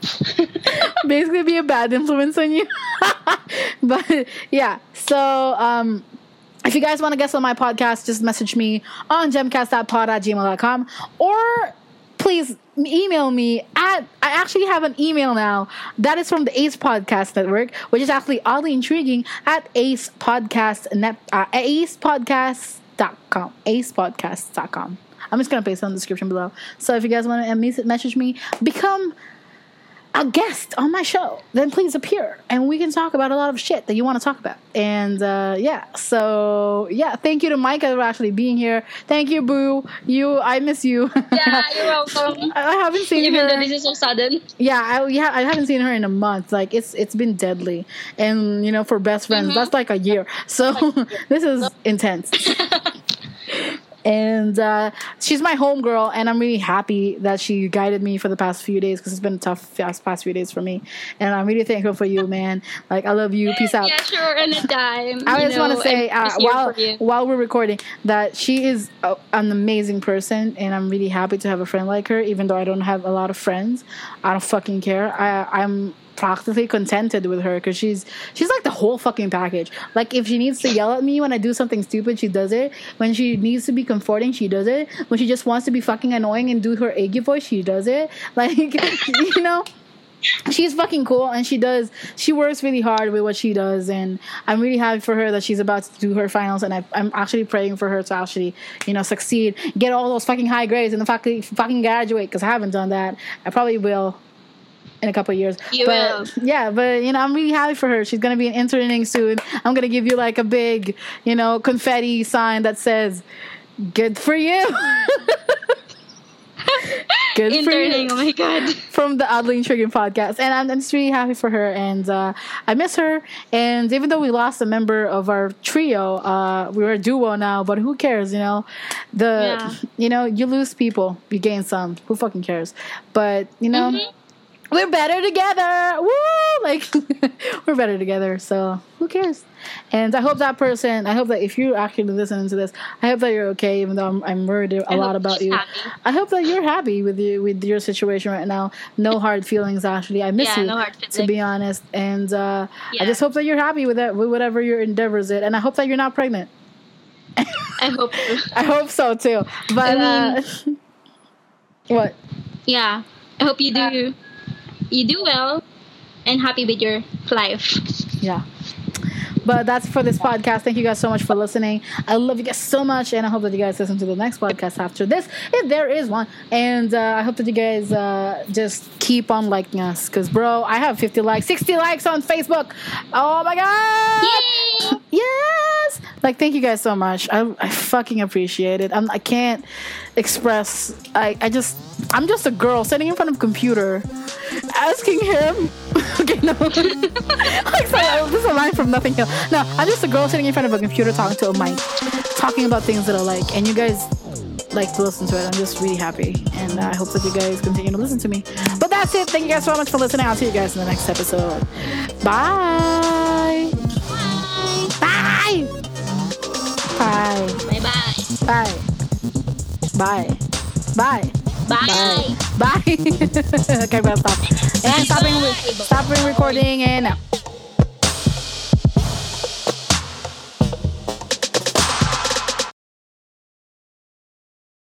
[SPEAKER 1] basically be a bad influence on you. but yeah, so um, if you guys want to guest on my podcast, just message me on gemcast.pod at or please email me at I actually have an email now that is from the Ace Podcast Network, which is actually oddly intriguing at Ace Podcast net uh, acepodcast.com. Acepodcast.com. I'm just gonna paste it in the description below. So if you guys want to message me, become a guest on my show, then please appear and we can talk about a lot of shit that you want to talk about. And uh, yeah, so yeah, thank you to Micah for actually being here. Thank you, Boo. You, I miss you.
[SPEAKER 2] Yeah, you're welcome.
[SPEAKER 1] I haven't seen
[SPEAKER 2] Even
[SPEAKER 1] her.
[SPEAKER 2] though this is so sudden.
[SPEAKER 1] Yeah, I, yeah, I haven't seen her in a month. Like it's it's been deadly, and you know, for best friends, that's like a year. So this is intense. And uh, she's my homegirl, and I'm really happy that she guided me for the past few days because it's been a tough past, past few days for me. And I'm really thankful for you, man. Like I love you. Peace out.
[SPEAKER 2] Yeah, sure, anytime.
[SPEAKER 1] I
[SPEAKER 2] You
[SPEAKER 1] just want to say uh, while while we're recording that she is a, an amazing person, and I'm really happy to have a friend like her. Even though I don't have a lot of friends, I don't fucking care. I I'm practically contented with her because she's she's like the whole fucking package. Like if she needs to yell at me when I do something stupid, she does it. When she needs to be comforting, she does it. When she just wants to be fucking annoying and do her eggy voice, she does it. Like you know she's fucking cool and she does she works really hard with what she does and i'm really happy for her that she's about to do her finals and I, i'm actually praying for her to actually you know succeed get all those fucking high grades and fucking fucking graduate because i haven't done that i probably will in a couple of years
[SPEAKER 2] You
[SPEAKER 1] but yeah but you know i'm really happy for her she's gonna be an interning soon i'm gonna give you like a big you know confetti sign that says good for you good for you
[SPEAKER 2] Interning, oh my god.
[SPEAKER 1] from the Oddly Intriguing podcast. And I'm, I'm just really happy for her. And uh, I miss her. And even though we lost a member of our trio, uh, we're a duo now, but who cares, you know? The
[SPEAKER 2] Yeah.
[SPEAKER 1] you know, you lose people, you gain some. Who fucking cares? But, you know, we're better together. Woo! Like we're better together. So who cares? And I hope that person. I hope that if you're actually listening to this, I hope that you're okay. Even though I'm, I'm worried a
[SPEAKER 2] I
[SPEAKER 1] lot about you.
[SPEAKER 2] happy.
[SPEAKER 1] I hope that you're happy with you with your situation right now. No hard feelings. Actually, I miss
[SPEAKER 2] Yeah,
[SPEAKER 1] you.
[SPEAKER 2] no hard feelings.
[SPEAKER 1] to be honest, and uh, I just hope that you're happy with that with whatever your endeavors is, and I hope that you're not pregnant.
[SPEAKER 2] I hope so.
[SPEAKER 1] I hope so too. But
[SPEAKER 2] I
[SPEAKER 1] uh, what?
[SPEAKER 2] Yeah. I hope you do you do well and happy with your life.
[SPEAKER 1] Yeah. But that's for this podcast. Thank you guys so much for listening. I love you guys so much, and I hope that you guys listen to the next podcast after this, if there is one. And uh, I hope that you guys uh, just keep on liking us, because bro, I have 50 likes, 60 likes on Facebook. Oh my god!
[SPEAKER 2] Yay!
[SPEAKER 1] Yes! Like, thank you guys so much. I, I fucking appreciate it. I'm, I can't express. I, I just, I'm just a girl sitting in front of a computer asking him. okay, no. like, sorry, this is a line from Notting Hill. No, I'm just a girl sitting in front of a computer talking to a mic, talking about things that I like. And you guys like to listen to it. I'm just really happy. And I hope that you guys continue to listen to me. But that's it. Thank you guys so much for listening. I'll see you guys in the next episode. Bye. Bye. Bye.
[SPEAKER 2] Bye bye.
[SPEAKER 1] Bye. Bye. Bye.
[SPEAKER 2] Bye.
[SPEAKER 1] Bye. okay, I'm gonna stop. And stopping, stopping recording and now.